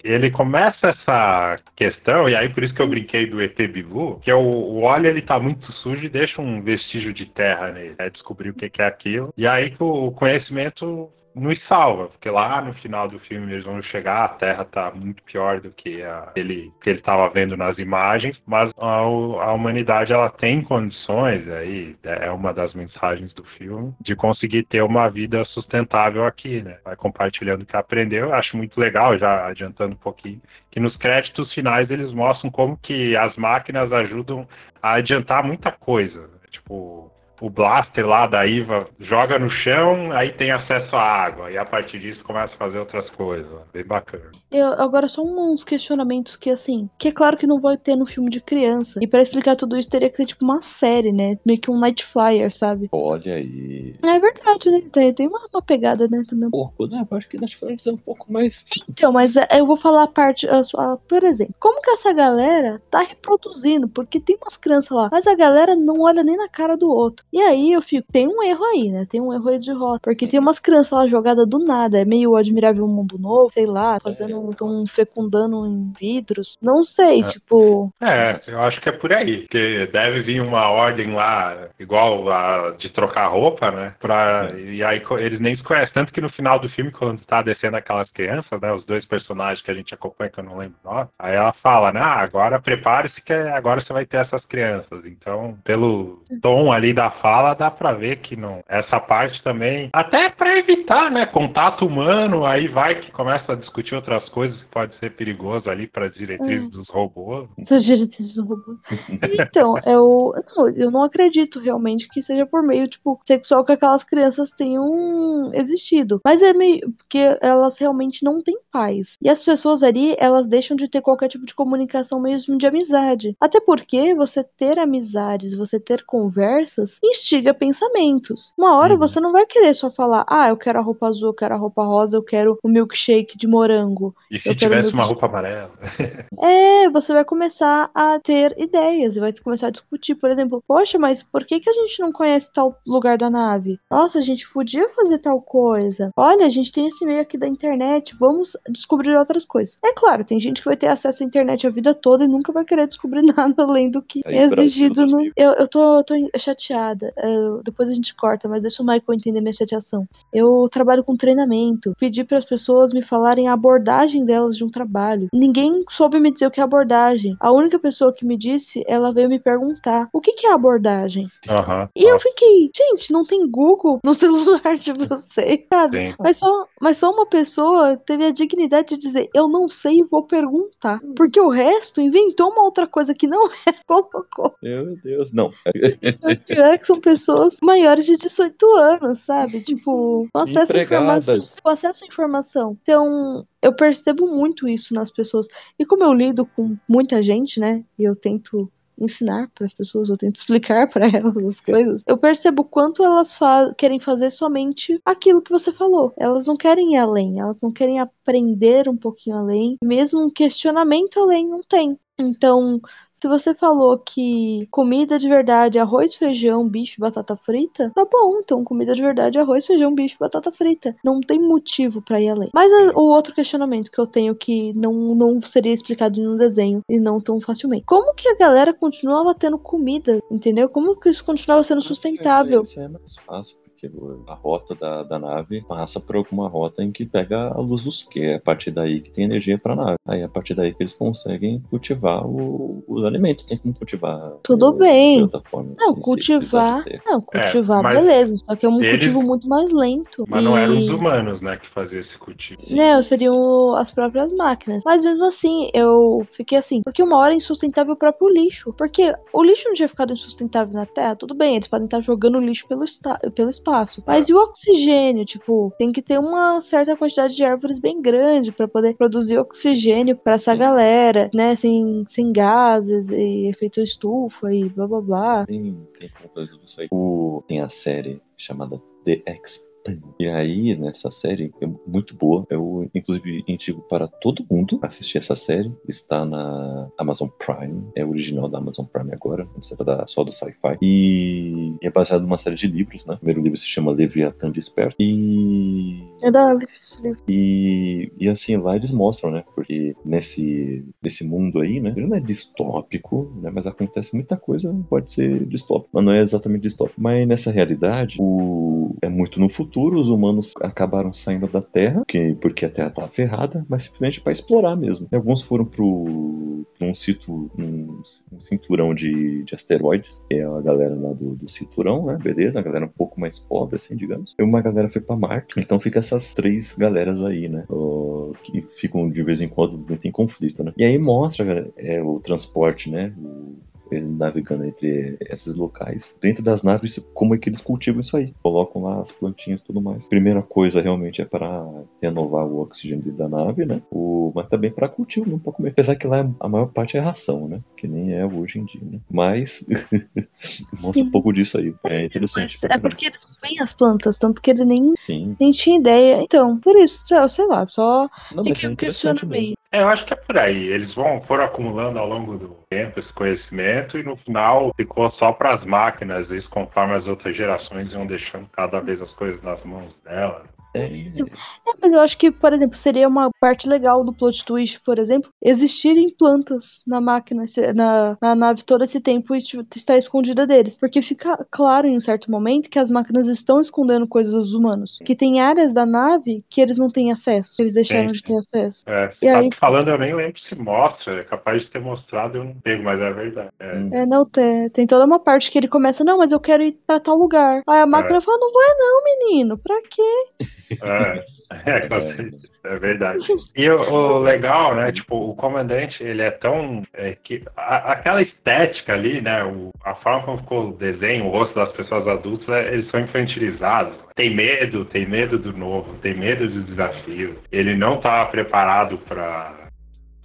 ele começa essa questão, e aí por isso que eu brinquei do ET Bilu, que é o, o óleo ele tá muito sujo e deixa um vestígio de terra nele. É descobrir o que, é aquilo. E aí o conhecimento nos salva, porque lá no final do filme eles vão chegar, a Terra tá muito pior do que a, ele que ele estava vendo nas imagens, mas a, a humanidade ela tem condições aí é uma das mensagens do filme de conseguir ter uma vida sustentável aqui, né? Vai compartilhando o que aprendeu, eu acho muito legal, já adiantando um pouquinho, que nos créditos finais eles mostram como que as máquinas ajudam a adiantar muita coisa, tipo o blaster lá da IVA joga no chão, aí tem acesso à água. E a partir disso começa a fazer outras coisas. Bem bacana. Eu, agora, só uns questionamentos que, assim, que é claro que não vai ter no filme de criança. E pra explicar tudo isso, teria que ser tipo uma série, né? Meio que um Night Flyer, sabe? Olha aí. É verdade, né? Tem, tem uma, uma pegada, né? Também. Porco, né? Eu acho que Netflix é um pouco mais. Então, mas é, eu vou falar a parte, a- por exemplo, como que essa galera tá reproduzindo? Porque tem umas crianças lá, mas a galera não olha nem na cara do outro. E aí eu fico, tem um erro aí, né? Tem um erro aí de rota. Porque tem umas crianças lá jogadas do nada, é meio admirável um mundo novo, sei lá, fazendo, tão fecundando em vidros. Não sei, É. tipo. É, eu acho que é por aí. Porque deve vir uma ordem lá, igual a de trocar roupa, né? Pra, e aí eles nem se conhecem. Tanto que no final do filme, quando tá descendo aquelas crianças, né? Os dois personagens que a gente acompanha, que eu não lembro o nome, aí ela fala, né? Ah, agora prepare-se que agora você vai ter essas crianças. Então, pelo tom ali da fala, dá pra ver que não. Essa parte também. Até pra evitar, né? Contato humano, aí vai que começa a discutir outras coisas que pode ser perigoso ali para diretrizes dos robôs. Seus direitos do robô. Então, eu não, eu não acredito realmente que seja por meio, tipo, sexual que aquelas crianças tenham existido. Mas é meio. Porque elas realmente não têm pais. E as pessoas ali, elas deixam de ter qualquer tipo de comunicação mesmo de amizade. Até porque você ter amizades, você ter conversas, instiga pensamentos. Uma hora Uhum. você não vai querer só falar, ah, eu quero a roupa azul, eu quero a roupa rosa, eu quero o milkshake de morango. E se Eu quero tivesse meu uma roupa amarela? É, você vai começar a ter ideias e vai começar a discutir, por exemplo, poxa, mas por que, que a gente não conhece tal lugar da nave? Nossa, a gente podia fazer tal coisa. Olha, a gente tem esse meio aqui da internet, vamos descobrir outras coisas. É claro, tem gente que vai ter acesso à internet a vida toda e nunca vai querer descobrir nada além do que Aí, é Brasil exigido no. 2000. Eu, eu tô, eu tô chateada. Eu- depois a gente corta, mas deixa o Michael entender minha chateação. Eu trabalho com treinamento. Pedi para as pessoas me falarem a abordagem delas de um trabalho. Ninguém soube me dizer o que é abordagem. A única pessoa que me disse, ela veio me perguntar: o que, que é abordagem? Aham. E eu fiquei, gente, não tem Google no celular de vocês, sabe? Sim. Mas só, mas só uma pessoa teve a dignidade de dizer: eu não sei e vou perguntar. Porque o resto inventou uma outra coisa que não é, colocou. Meu Deus, não. O pior é que são pessoas maiores de 18 anos, sabe? Tipo, com acesso à informação. Acesso à informação. Então, eu percebo muito isso nas pessoas. E como eu lido com muita gente, né? E eu tento ensinar para as pessoas, eu tento explicar para elas as coisas. Eu percebo quanto elas fa querem fazer somente aquilo que você falou. Elas não querem ir além, elas não querem aprender um pouquinho além, mesmo um questionamento além não tem. Então, se você falou que comida de verdade, é arroz, feijão, bife, batata frita, tá bom. Então, comida de verdade, é arroz, feijão, bife, batata frita. Não tem motivo pra ir além. Mas a- o outro questionamento que eu tenho que não, não seria explicado no desenho e não tão facilmente. Como que a galera continuava tendo comida, entendeu? Como que isso continuava sendo sustentável? Isso é mais fácil, porque a rota da, da nave passa por alguma rota em que pega a luz do sol, que é a partir daí que tem energia para a nave. Aí é a partir daí que eles conseguem cultivar o- os alimentos. Tem como cultivar. Tudo o- bem. De outra forma. Não, sem cultivar. Não, cultivar, mas beleza. Só que é um eles- cultivo muito mais lento. Mas não eram os E- humanos, né, que faziam esse cultivo. Né, seriam as próprias máquinas. Mas mesmo assim, eu fiquei assim, porque uma hora é insustentável o próprio lixo. Porque o lixo não tinha ficado insustentável na Terra, tudo bem, eles podem estar jogando lixo pelo, pelo espaço. Espaço. Mas e o oxigênio? Tipo, tem que ter uma certa quantidade de árvores bem grande para poder produzir oxigênio para essa galera, né? Sem, sem gases e efeito estufa e blá blá blá. Tem, tem tudo isso aí. O, tem a série chamada The X e aí, nessa série, é muito boa. Eu, inclusive, indico para todo mundo assistir essa série. Está na Amazon Prime. É original da Amazon Prime agora. Antes era da, só do Sci-Fi. E é baseado numa série de livros, né? O primeiro livro se chama Leviathan Desperto. E... É da esse livro. E, e assim, lá eles mostram, né? Porque nesse, nesse mundo aí, né? Ele não é distópico, né? Mas acontece muita coisa, pode ser distópico. Mas não é exatamente distópico. Mas nessa realidade, o... é muito no futuro os humanos acabaram saindo da Terra, que, porque a Terra estava ferrada, mas simplesmente para explorar mesmo. E alguns foram para um, cito, um, um cinturão de, de, asteroides, que é a galera lá do, do, cinturão, né? Beleza, a galera um pouco mais pobre, assim, digamos. E uma galera foi para Marte. Então fica essas três galeras aí, né? que ficam de vez em quando muito em conflito, né? E aí mostra é, o transporte, né? O, navegando entre esses locais. Dentro das naves, como é que eles cultivam isso aí? Colocam lá as plantinhas e tudo mais. Primeira coisa realmente é para renovar o oxigênio da nave, né? O, mas também para cultivo, não para comer. Apesar que lá a maior parte é ração, né? Que nem é hoje em dia, né? Mas mostra um pouco disso aí. É interessante. Mas é porque eles veem as plantas, tanto que ele nem, Sim. nem tinha ideia. Então, por isso, sei lá, só não, é questiona meio. É, eu acho que é por aí. Eles vão foram acumulando ao longo do tempo esse conhecimento e no final ficou só para as máquinas, isso conforme as outras gerações iam deixando cada vez as coisas nas mãos dela. É, é, mas eu acho que, por exemplo, seria uma parte legal do plot twist, por exemplo, existirem plantas na máquina, na, na nave todo esse tempo e estar escondida deles. Porque fica claro em um certo momento que as máquinas estão escondendo coisas dos humanos. Que tem áreas da nave que eles não têm acesso, que eles deixaram Sim. de ter acesso. É, e tá aí... falando, eu nem lembro se mostra, é capaz de ter mostrado, eu não pego, mas é verdade. É, é não, tem, tem toda uma parte que ele começa, não, mas eu quero ir pra tal lugar. Aí a máquina é. fala, não vai não, menino, pra quê? É, é, é, verdade. E o, o, legal, né? Tipo, o comandante, ele é tão. É, que, a, aquela estética ali, né? O, a forma como ficou o desenho, o rosto das pessoas adultas, é, eles são infantilizados. Tem medo, tem medo do novo, tem medo do desafio. Ele não estava preparado para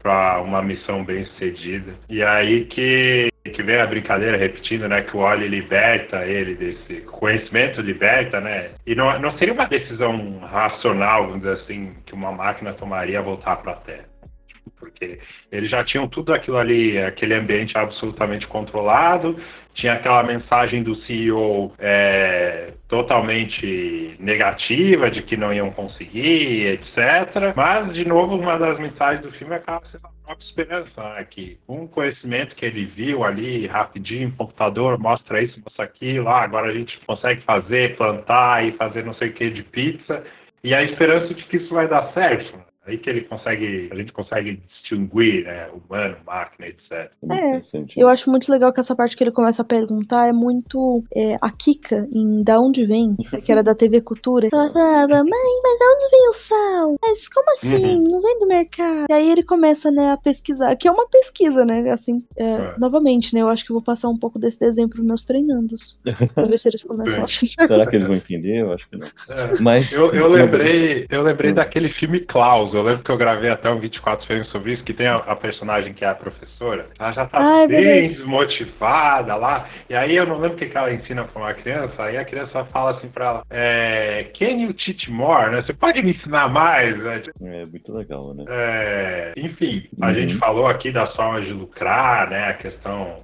para uma missão bem sucedida. E aí que, que vem a brincadeira repetindo, né? Que o Oli liberta ele desse conhecimento, liberta, né? E não, não seria uma decisão racional, vamos dizer assim, que uma máquina tomaria voltar para a Terra porque eles já tinham tudo aquilo ali, aquele ambiente absolutamente controlado, tinha aquela mensagem do CEO é, totalmente negativa de que não iam conseguir, etc. Mas, de novo, uma das mensagens do filme acaba sendo a própria esperança, né? que o conhecimento que ele viu ali, rapidinho, computador, mostra isso, mostra aquilo, ah, agora a gente consegue fazer, plantar e fazer não sei o que de pizza, e a esperança de que isso vai dar certo. Aí que ele consegue, a gente consegue distinguir, né, humano, máquina, etc. É, eu acho muito legal que essa parte que ele começa a perguntar é muito é, a Kika em Da Onde Vem, que era da TV Cultura. Ela falava, mãe, mas da onde vem o sal? Mas como assim? Uhum. Não vem do mercado? E aí ele começa, né, a pesquisar, que é uma pesquisa, né, assim, é, é. novamente, né, eu acho que eu vou passar um pouco desse desenho pros meus treinandos, pra ver se eles começam a Será que eles vão entender? Eu acho que não. É. Mas, eu, eu lembrei, eu lembrei hum. daquele filme Klaus, eu lembro que eu gravei até um 24 frames sobre isso, que tem a, a personagem que é a professora. Ela já tá Ai, bem desmotivada lá. E aí eu não lembro o que, que ela ensina pra uma criança. Aí a criança fala assim pra ela: é, Can you teach more? Né? Você pode me ensinar mais? Né? É muito legal, né? É, enfim, a uhum. gente falou aqui das formas de lucrar, né? A questão.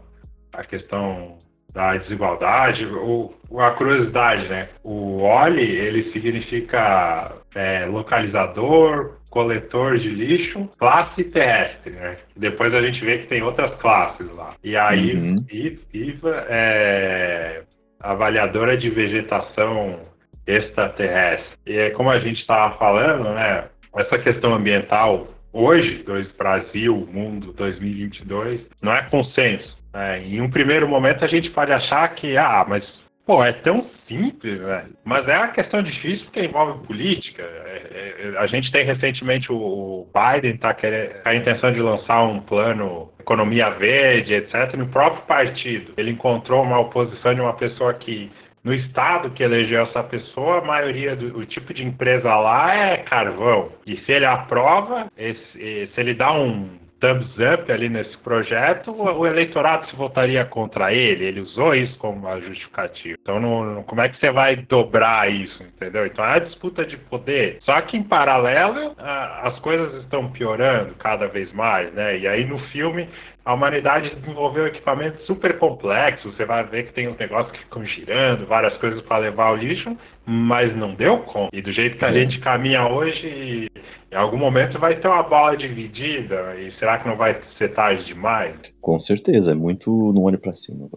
A questão da desigualdade, ou a curiosidade, né? O OLI, ele significa é, localizador, coletor de lixo, classe terrestre, né? Depois a gente vê que tem outras classes lá. E aí, uhum. IVA é avaliadora de vegetação extraterrestre. E é como a gente estava falando, né? Essa questão ambiental hoje, dois Brasil, mundo 2022, não é consenso. É, em um primeiro momento a gente pode achar que, ah, mas pô, é tão simples, velho. Mas é uma questão difícil porque envolve política. É, é, a gente tem recentemente o Biden tá querendo a intenção de lançar um plano economia verde, etc. No próprio partido, ele encontrou uma oposição de uma pessoa que no estado que elegeu essa pessoa, a maioria do o tipo de empresa lá é carvão. E se ele aprova, esse, se ele dá um thumbs up ali nesse projeto, o, eleitorado se votaria contra ele. Ele usou isso como uma justificativa. Então, como é que você vai dobrar isso, entendeu? Então, é a disputa de poder. Só que, em paralelo, as coisas estão piorando cada vez mais, né? E aí, no filme, a humanidade desenvolveu equipamentos super complexos. Você vai ver que tem uns negócios que ficam girando, várias coisas para levar o lixo, mas não deu conta. E do jeito que a gente caminha hoje, em algum momento vai ter uma bola dividida. E será que não vai ser tarde demais? Com certeza, é muito no olho para cima.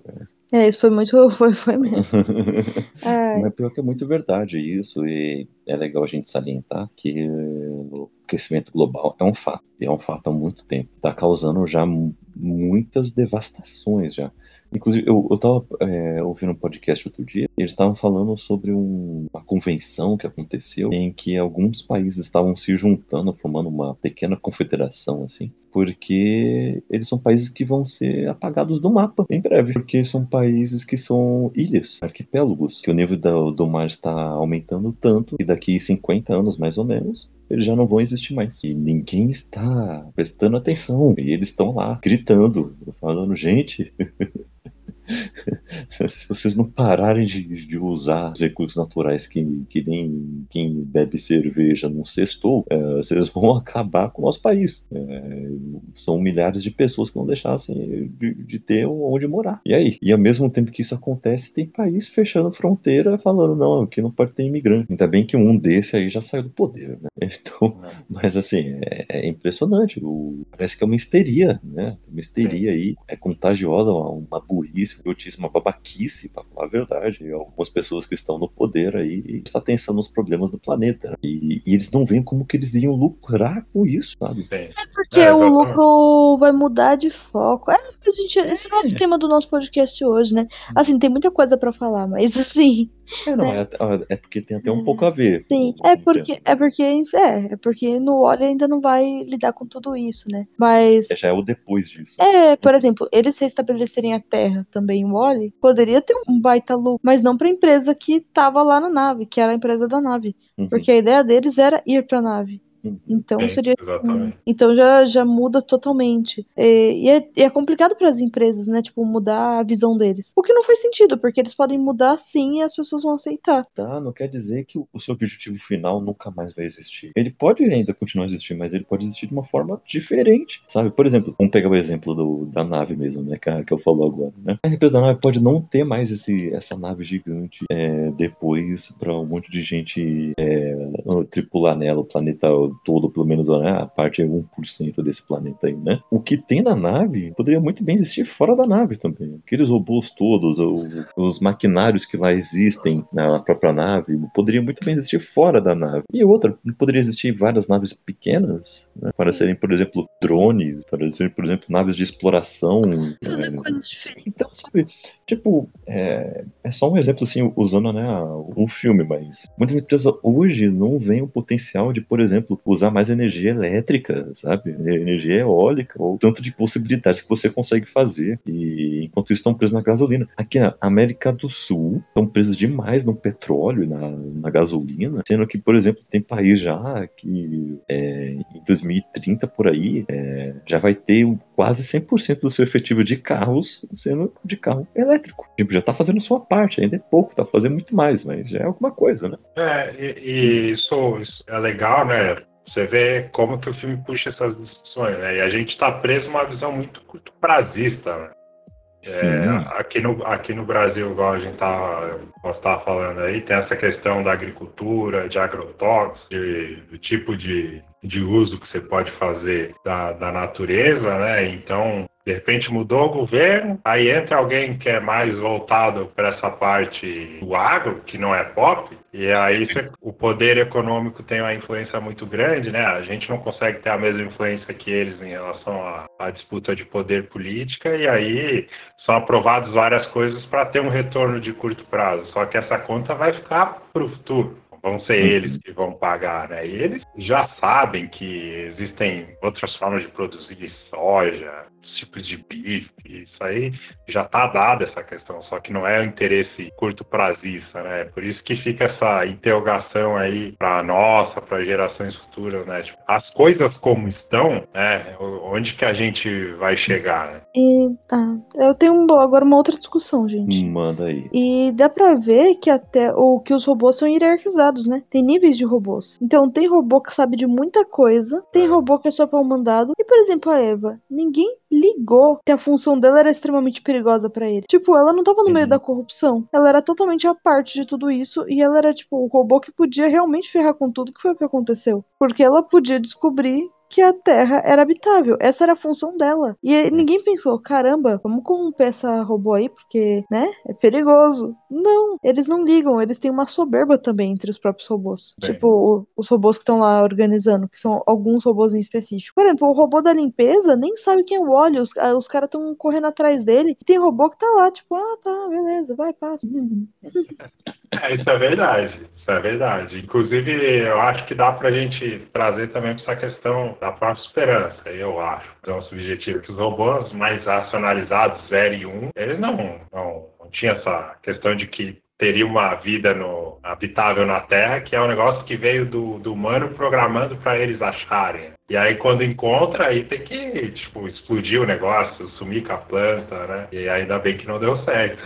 É, isso foi muito. Foi, foi mesmo. é. Mas pior que é muito verdade isso. E é legal a gente salientar que o aquecimento global é um fato. E é um fato há muito tempo. Está causando já muitas devastações já. Inclusive, eu, eu tava é, ouvindo um podcast outro dia, e eles estavam falando sobre um, uma convenção que aconteceu em que alguns países estavam se juntando, formando uma pequena confederação, assim, porque eles são países que vão ser apagados do mapa em breve, porque são países que são ilhas, arquipélagos, que o nível do, do mar está aumentando tanto, e daqui 50 anos mais ou menos, eles já não vão existir mais. E ninguém está prestando atenção. E eles estão lá gritando, falando, gente, se vocês não pararem de, de, usar os recursos naturais que, que nem quem bebe cerveja num sextou, é, vocês vão acabar com o nosso país. É, são milhares de pessoas que vão deixar assim, de, de, ter onde morar. E aí? E ao mesmo tempo que isso acontece, tem país fechando fronteira falando, não, aqui não pode ter imigrante. Ainda bem que um desse aí já saiu do poder, né? Então, mas assim, é, é impressionante. O, parece que é uma histeria, né? Uma histeria aí. É contagiosa, uma, uma burrice idiotice, uma babaquice, pra falar a verdade. E algumas pessoas que estão no poder aí está atenção nos problemas do planeta. Né? E, e, eles não veem como que eles iam lucrar com isso, sabe? É porque é, o lucro vai mudar de foco. É, a gente, esse não é o tema do nosso podcast hoje, né? Assim, tem muita coisa para falar, mas assim. É, não, né? é, é, porque tem até um pouco a ver. Sim, é porque, é porque é, é porque no óleo ainda não vai lidar com tudo isso, né? Mas. É, já é o depois disso. É, por exemplo, eles restabelecerem a Terra também, o óleo, poderia ter um baita lucro, mas não para a empresa que estava lá na nave, que era a empresa da nave. Uhum. Porque a ideia deles era ir para a nave. Então Sim, seria. Exatamente. Então já, já muda totalmente. E, e, é, e é, complicado para as empresas, né? Tipo, mudar a visão deles. O que não faz sentido, porque eles podem mudar sim e as pessoas vão aceitar. Tá, não quer dizer que o, o seu objetivo final nunca mais vai existir. Ele pode ainda continuar a existir, mas ele pode existir de uma forma diferente, sabe? Por exemplo, vamos pegar o exemplo do, da nave mesmo, né? Que, que eu falo agora, né? A empresa da nave pode não ter mais esse, essa nave gigante é, depois para um monte de gente é, tripular nela, o planeta todo, pelo menos né, a parte é 1% desse planeta aí, né? O que tem na nave poderia muito bem existir fora da nave também. Aqueles robôs todos, os maquinários que lá existem na própria nave, poderiam muito bem existir fora da nave. E outra, poderia existir várias naves pequenas, né, para serem, por exemplo, drones, para serem, por exemplo, naves de exploração. Fazer é... coisas diferentes. Então, sabe, tipo, é, é só um exemplo assim, usando né, um filme, mas muitas empresas hoje não veem o potencial de, por exemplo, usar mais energia elétrica, sabe? Energia eólica, ou tanto de possibilidades que você consegue fazer. E enquanto isso estão presos na gasolina. Aqui na América do Sul estão presos demais no petróleo e na, na gasolina, sendo que, por exemplo, tem país já que é, em 2030 por aí é, já vai ter quase 100% do seu efetivo de carros sendo de carro elétrico. Tipo, já está fazendo sua parte, ainda é pouco, está fazendo muito mais, mas já é alguma coisa, né? É, e, e isso, é legal, né? Você vê como que o filme puxa essas discussões, né? E a gente está preso numa visão muito curto prazista, né? É, aqui, no, aqui no Brasil, igual a gente tá, estava falando aí, tem essa questão da agricultura, de agrotóxicos, de, do tipo de, de uso que você pode fazer da, da natureza, né? Então, de repente mudou o governo, aí entra alguém que é mais voltado para essa parte do agro, que não é pop, e aí o poder econômico tem uma influência muito grande, né? A gente não consegue ter a mesma influência que eles em relação à, à disputa de poder política, e aí são aprovadas várias coisas para ter um retorno de curto prazo. Só que essa conta vai ficar para o futuro vão ser uhum. eles que vão pagar, né? E eles já sabem que existem outras formas de produzir soja, tipos de bife, isso aí já está dada essa questão, só que não é o interesse curto prazista, né? Por isso que fica essa interrogação aí para nossa, para gerações futuras, né? Tipo, as coisas como estão, né? Onde que a gente vai chegar, né? E tá, eu tenho um, agora uma outra discussão, gente. Manda aí. E dá para ver que até o que os robôs são hierarquizados, né? Tem níveis de robôs. Então tem robô que sabe de muita coisa, tem é. robô que é só para o mandado. E por exemplo, a Eva, ninguém ligou que a função dela era extremamente perigosa para ele. Tipo, ela não tava no uhum. meio da corrupção. Ela era totalmente a parte de tudo isso e ela era tipo o robô que podia realmente ferrar com tudo que foi o que aconteceu. Porque ela podia descobrir que a Terra era habitável. Essa era a função dela. E ninguém pensou, caramba, vamos corromper essa robô aí, porque, né, é perigoso. Não, eles não ligam, eles têm uma soberba também entre os próprios robôs. Bem. Tipo, os robôs que estão lá organizando, que são alguns robôs em específico. Por exemplo, o robô da limpeza nem sabe quem é o óleo, os, os caras estão correndo atrás dele. E tem robô que tá lá, tipo, ah, tá, beleza, vai, passa. É, isso é verdade, isso é verdade. Inclusive, eu acho que dá pra gente trazer também essa questão da própria esperança, eu acho. Então, o objetivo que os robôs mais racionalizados, 0 e 1, um, eles não, não, não tinham essa questão de que teria uma vida no, habitável na Terra, que é um negócio que veio do, do humano programando para eles acharem. E aí quando encontra, aí tem que, tipo, explodir o negócio, sumir com a planta, né? E ainda bem que não deu certo.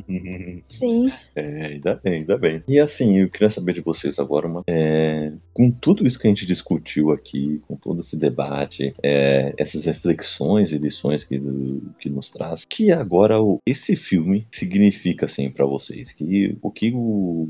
Sim. É, ainda bem, ainda bem. E assim, eu queria saber de vocês agora, uma, é, com tudo isso que a gente discutiu aqui, com todo esse debate, é, essas reflexões e lições que, que nos traz, que agora esse filme significa, assim, para vocês? Que, o que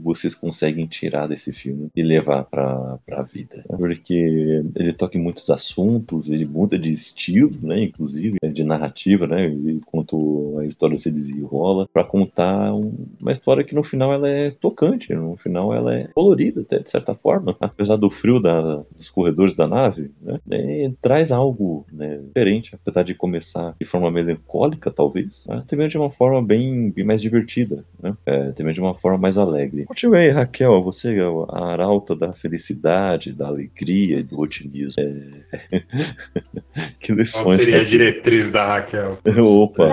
vocês conseguem tirar desse filme e levar para a vida? Porque ele toca muitos assuntos, ele muda de estilo, né, inclusive, né, de narrativa, né, enquanto a história se desenrola, para contar uma história que no final ela é tocante, no final ela é colorida até, de certa forma, apesar do frio da, dos corredores da nave, né, né traz algo né, diferente, apesar de começar de forma melancólica, talvez, né, também de uma forma bem, bem mais divertida, né, é, de uma forma mais alegre. Continue aí, Raquel, você é a arauta da felicidade, da alegria e do otimismo. É, que lições. Qual seria a diretriz da Raquel? Opa,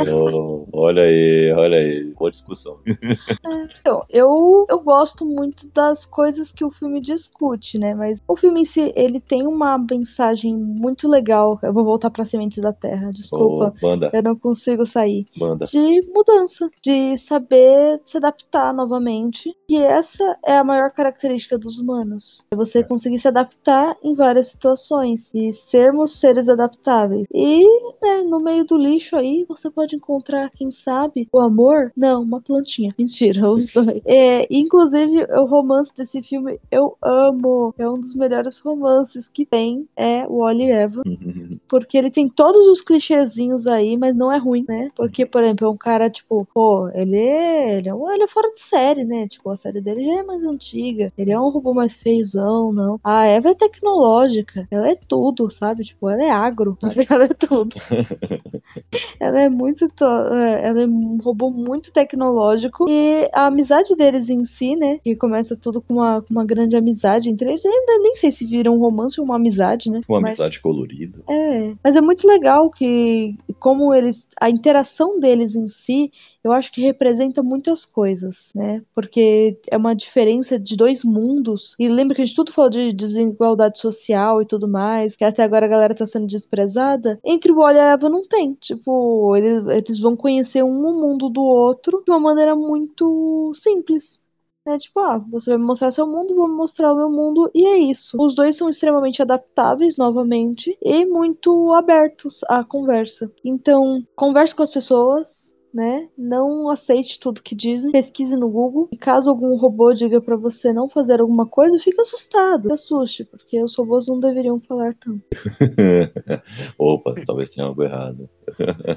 olha aí, olha aí. Boa discussão. Então, eu, eu gosto muito das coisas que o filme discute, né? Mas o filme em si, ele tem uma mensagem muito legal. Eu vou voltar pra Sementes da Terra, desculpa. Oh, banda. Eu não consigo sair. Banda. De mudança, de saber se adaptar novamente. E essa é a maior característica dos humanos. É você conseguir se adaptar em várias situações e sermos seres adaptáveis. E né, no meio do lixo aí você pode encontrar, quem sabe, o amor? Não, uma plantinha. Mentira, os dois. É, inclusive, o romance desse filme eu amo. É um dos melhores romances que tem. É o Oli e Eva. Porque ele tem todos os clichêzinhos aí, mas não é ruim, né? Porque, por exemplo, é um cara, tipo, pô, ele é, ele é, ele é fora de série, né? Tipo, a série dele já é mais antiga. Ele é um robô mais feiozão, não. A Eva é tecnológica. Ela é tudo, sabe? Tipo, ela é agro, ela é tudo. ela é muito. É, ela é um robô muito tecnológico. E a amizade deles em si, né? Que começa tudo com uma, uma grande amizade entre eles. Eu ainda nem sei se vira um romance ou uma amizade, né? Uma mas, amizade colorida. É. Mas é muito legal que, como eles. A interação deles em si eu acho que representa muitas coisas, né? Porque é uma diferença de dois mundos. E lembra que a gente tudo falou de desigualdade social e tudo mais, que até agora a galera tá sendo desprezada. Entre o Wally e a Eva não tem. Tipo, eles, eles vão conhecer um mundo do outro de uma maneira muito simples. É tipo, ah, você vai me mostrar seu mundo, vou mostrar o meu mundo, e é isso. Os dois são extremamente adaptáveis, novamente, e muito abertos à conversa. Então, converse com as pessoas, né? Não aceite tudo que dizem, pesquise no Google. E caso algum robô diga para você não fazer alguma coisa, fique assustado, assuste, porque os robôs não deveriam falar tanto. Opa, talvez tenha algo errado.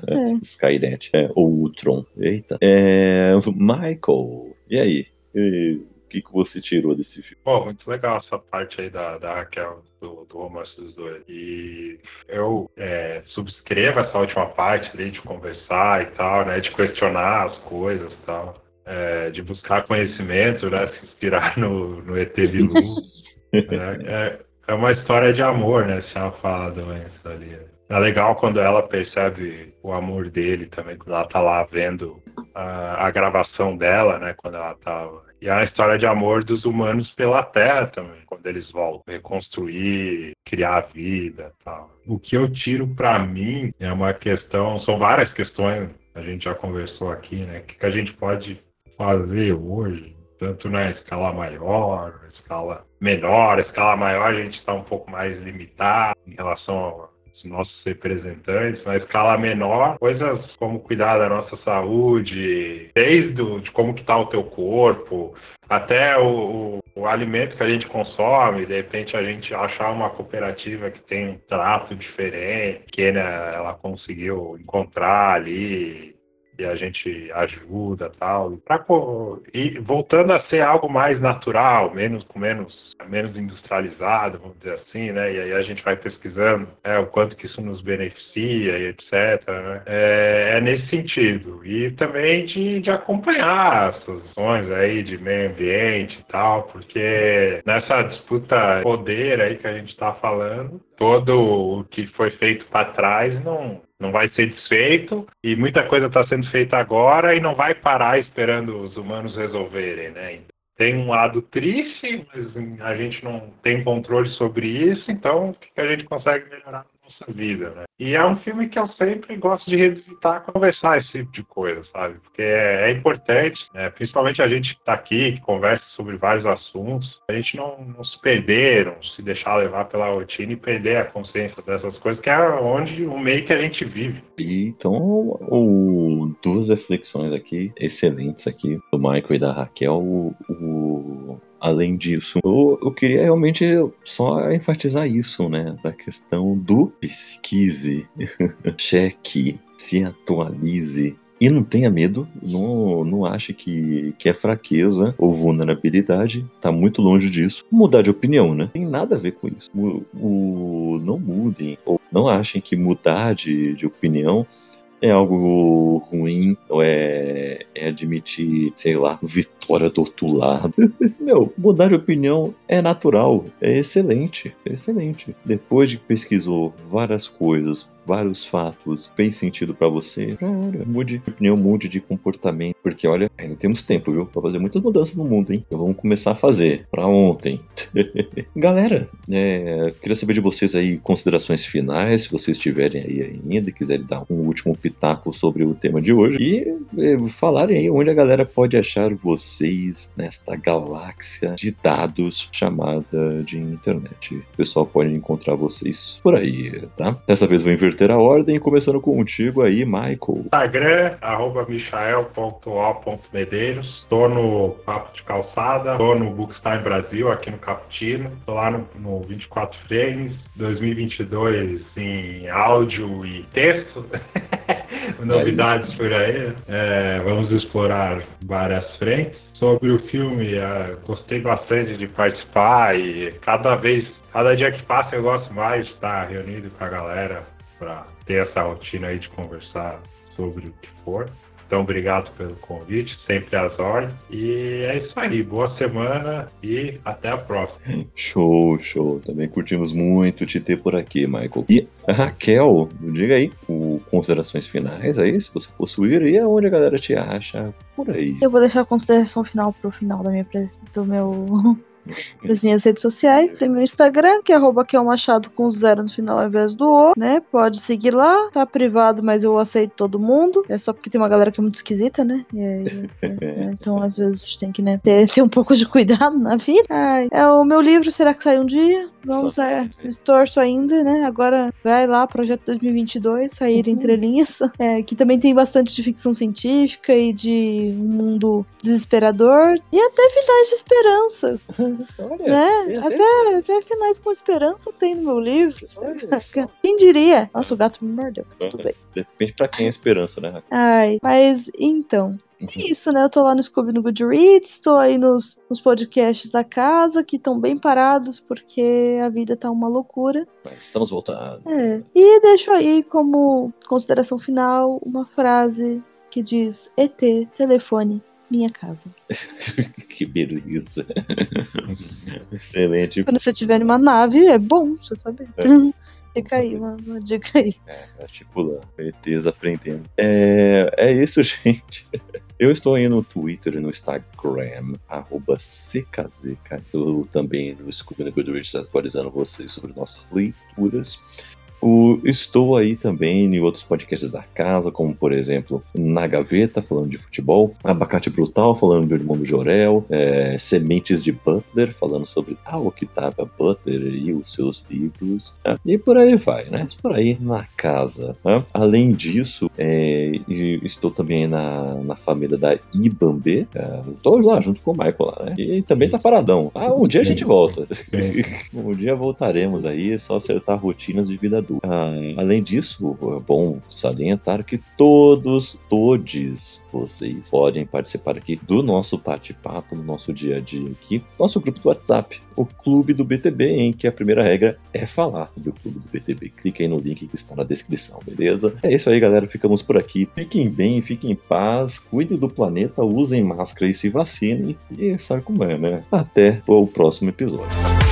É. Skynet, é, ou Ultron. Eita. É, Michael, e aí? E que, que você tirou desse filme? Pô, muito legal essa parte aí da, da Raquel, do, do romance dos dois. E eu é, subscrevo essa última parte ali de conversar e tal, né? De questionar as coisas e tal. é, de buscar conhecimento, né? Se inspirar no, no ET Bilu. é, é, é, uma história de amor, né? Se ela fala doença ali. É legal quando ela percebe o amor dele também, quando ela tá lá vendo a, a gravação dela, né? Quando ela tava. E é a história de amor dos humanos pela Terra também, quando eles voltam, reconstruir, criar a vida tal. O que eu tiro para mim é uma questão, são várias questões, a gente já conversou aqui, né? O que, que a gente pode fazer hoje, tanto na escala maior, na escala menor, escala maior a gente está um pouco mais limitado em relação nossos representantes, na escala menor, coisas como cuidar da nossa saúde, desde o, de como que está o teu corpo, até o, o, o, alimento que a gente consome, de repente a gente achar uma cooperativa que tem um trato diferente, que né, ela conseguiu encontrar ali e a gente ajuda tal. Pra, e voltando a ser algo mais natural, menos com menos, menos industrializado, vamos dizer assim, né? E aí a gente vai pesquisando é, o quanto que isso nos beneficia e etc. Né? É, é, nesse sentido. E também de, de acompanhar as posições aí de meio ambiente e tal, porque nessa disputa poder aí que a gente está falando, todo o que foi feito para trás não não vai ser desfeito e muita coisa está sendo feita agora e não vai parar esperando os humanos resolverem, né? Tem um lado triste, mas a gente não tem controle sobre isso, então o que a gente consegue melhorar nossa vida, né? E é um filme que eu sempre gosto de revisitar, conversar esse tipo de coisa, sabe? Porque é, é importante, né? principalmente a gente que está aqui, que conversa sobre vários assuntos, a gente não, não se perder, não se deixar levar pela rotina e perder a consciência dessas coisas, que é onde o meio que a gente vive. E, então, o, duas reflexões aqui, excelentes aqui, do Michael e da Raquel. o, o além disso, eu, eu, queria realmente só enfatizar isso, né? Da questão do pesquise, cheque, se atualize. E não tenha medo, não, não ache que, que é fraqueza ou vulnerabilidade, tá muito longe disso. Mudar de opinião, né? Tem nada a ver com isso. O, o não mudem, ou não achem que mudar de, de opinião é algo ruim, ou é, é admitir, sei lá, vitória do outro lado. Meu, mudar de opinião é natural, é excelente, é excelente. Depois de que pesquisou várias coisas, vários fatos fez sentido para você, cara, mude de opinião, mude de comportamento, porque olha, ainda temos tempo, viu, pra fazer muitas mudanças no mundo, hein? Então vamos começar a fazer para ontem. Galera, é, queria saber de vocês aí considerações finais, se vocês tiverem aí ainda, quiserem dar um último pitaco sobre o tema de hoje e é, falarem aí onde a galera pode achar vocês nesta galáxia de dados chamada de internet. O pessoal pode encontrar vocês por aí, tá? Dessa vez vou inverter inverter a ordem, começando contigo aí, Michael. Instagram, arroba michael.o.medeiros. Tô no Papo de Calçada, tô no Bookstime Brasil, aqui no Caputino. Tô lá no, no 24 Frames, 2022 em áudio e texto. Novidades é por aí. É, vamos explorar várias frentes. Sobre o filme, é, gostei bastante de participar e cada vez Cada dia que passa eu gosto mais de estar reunido com a galera para ter essa rotina aí de conversar sobre o que for. Então, obrigado pelo convite, sempre às ordens. E é isso aí, boa semana e até a próxima. Show, show. Também curtimos muito te ter por aqui, Michael. E Raquel, diga aí, o, considerações finais aí, se você possuir, e aonde a galera te acha por aí. Eu vou deixar a consideração final pro final da minha, do meu das minhas redes sociais. Tem meu Instagram, que é arroba que é Machado com zero no final ao invés do O, né? Pode seguir lá, tá privado, mas eu aceito todo mundo. É só porque tem uma galera que é muito esquisita, né? Aí, é, é, então, às vezes, a gente tem que né, ter, ter um pouco de cuidado na vida. Ai, é o meu livro, será que sai um dia? Vamos, é, estorço ainda, né? Agora vai lá, projeto 2022, sair uhum. entre linhas. É, que também tem bastante de ficção científica e de um mundo desesperador. E até finais de esperança. Olha, né? Até, até, finais com esperança tem no meu livro. Quem diria? Nossa, o gato me mordeu. Tudo bem. Depende pra quem é esperança, né? Ai, mas então. É uhum. isso, né? Eu tô lá no Scooby no Goodreads, tô aí nos, nos podcasts da casa, que estão bem parados, porque a vida tá uma loucura. Mas estamos voltando. É. E deixo aí como consideração final uma frase que diz: ET, telefone, minha casa. que beleza. Excelente. Quando você tiver numa nave, é bom você saber. É. Fica aí uma, uma, dica aí. É, é lá, ETs aprendendo. É, é isso, gente. Eu estou aí no Twitter e no Instagram, arroba CKZK. Eu também no Scooby Goodreads atualizando vocês sobre nossas leituras. O, estou aí também em outros podcasts da casa, como por exemplo Na Gaveta, falando de futebol, Abacate Brutal, falando do irmão do Jorel, é, Sementes de Butler, falando sobre a Octavia Butler e os seus livros, né? e por aí vai, né? Por aí na casa. Né? Além disso, é, estou também na, na família da Ibambe, é, estou lá junto com o Michael lá, né? E também tá paradão. Ah, um dia a gente volta. um dia voltaremos aí, é só acertar rotinas de vida ah, além disso, é bom salientar que todos, todos vocês podem participar aqui do nosso bate-papo, no nosso dia a dia aqui, nosso grupo do WhatsApp, o Clube do BTB, em que a primeira regra é falar do Clube do BTB. Clique aí no link que está na descrição, beleza? É isso aí, galera. Ficamos por aqui. Fiquem bem, fiquem em paz, cuidem do planeta, usem máscara e se vacinem. E sabe como é, né? Até o próximo episódio.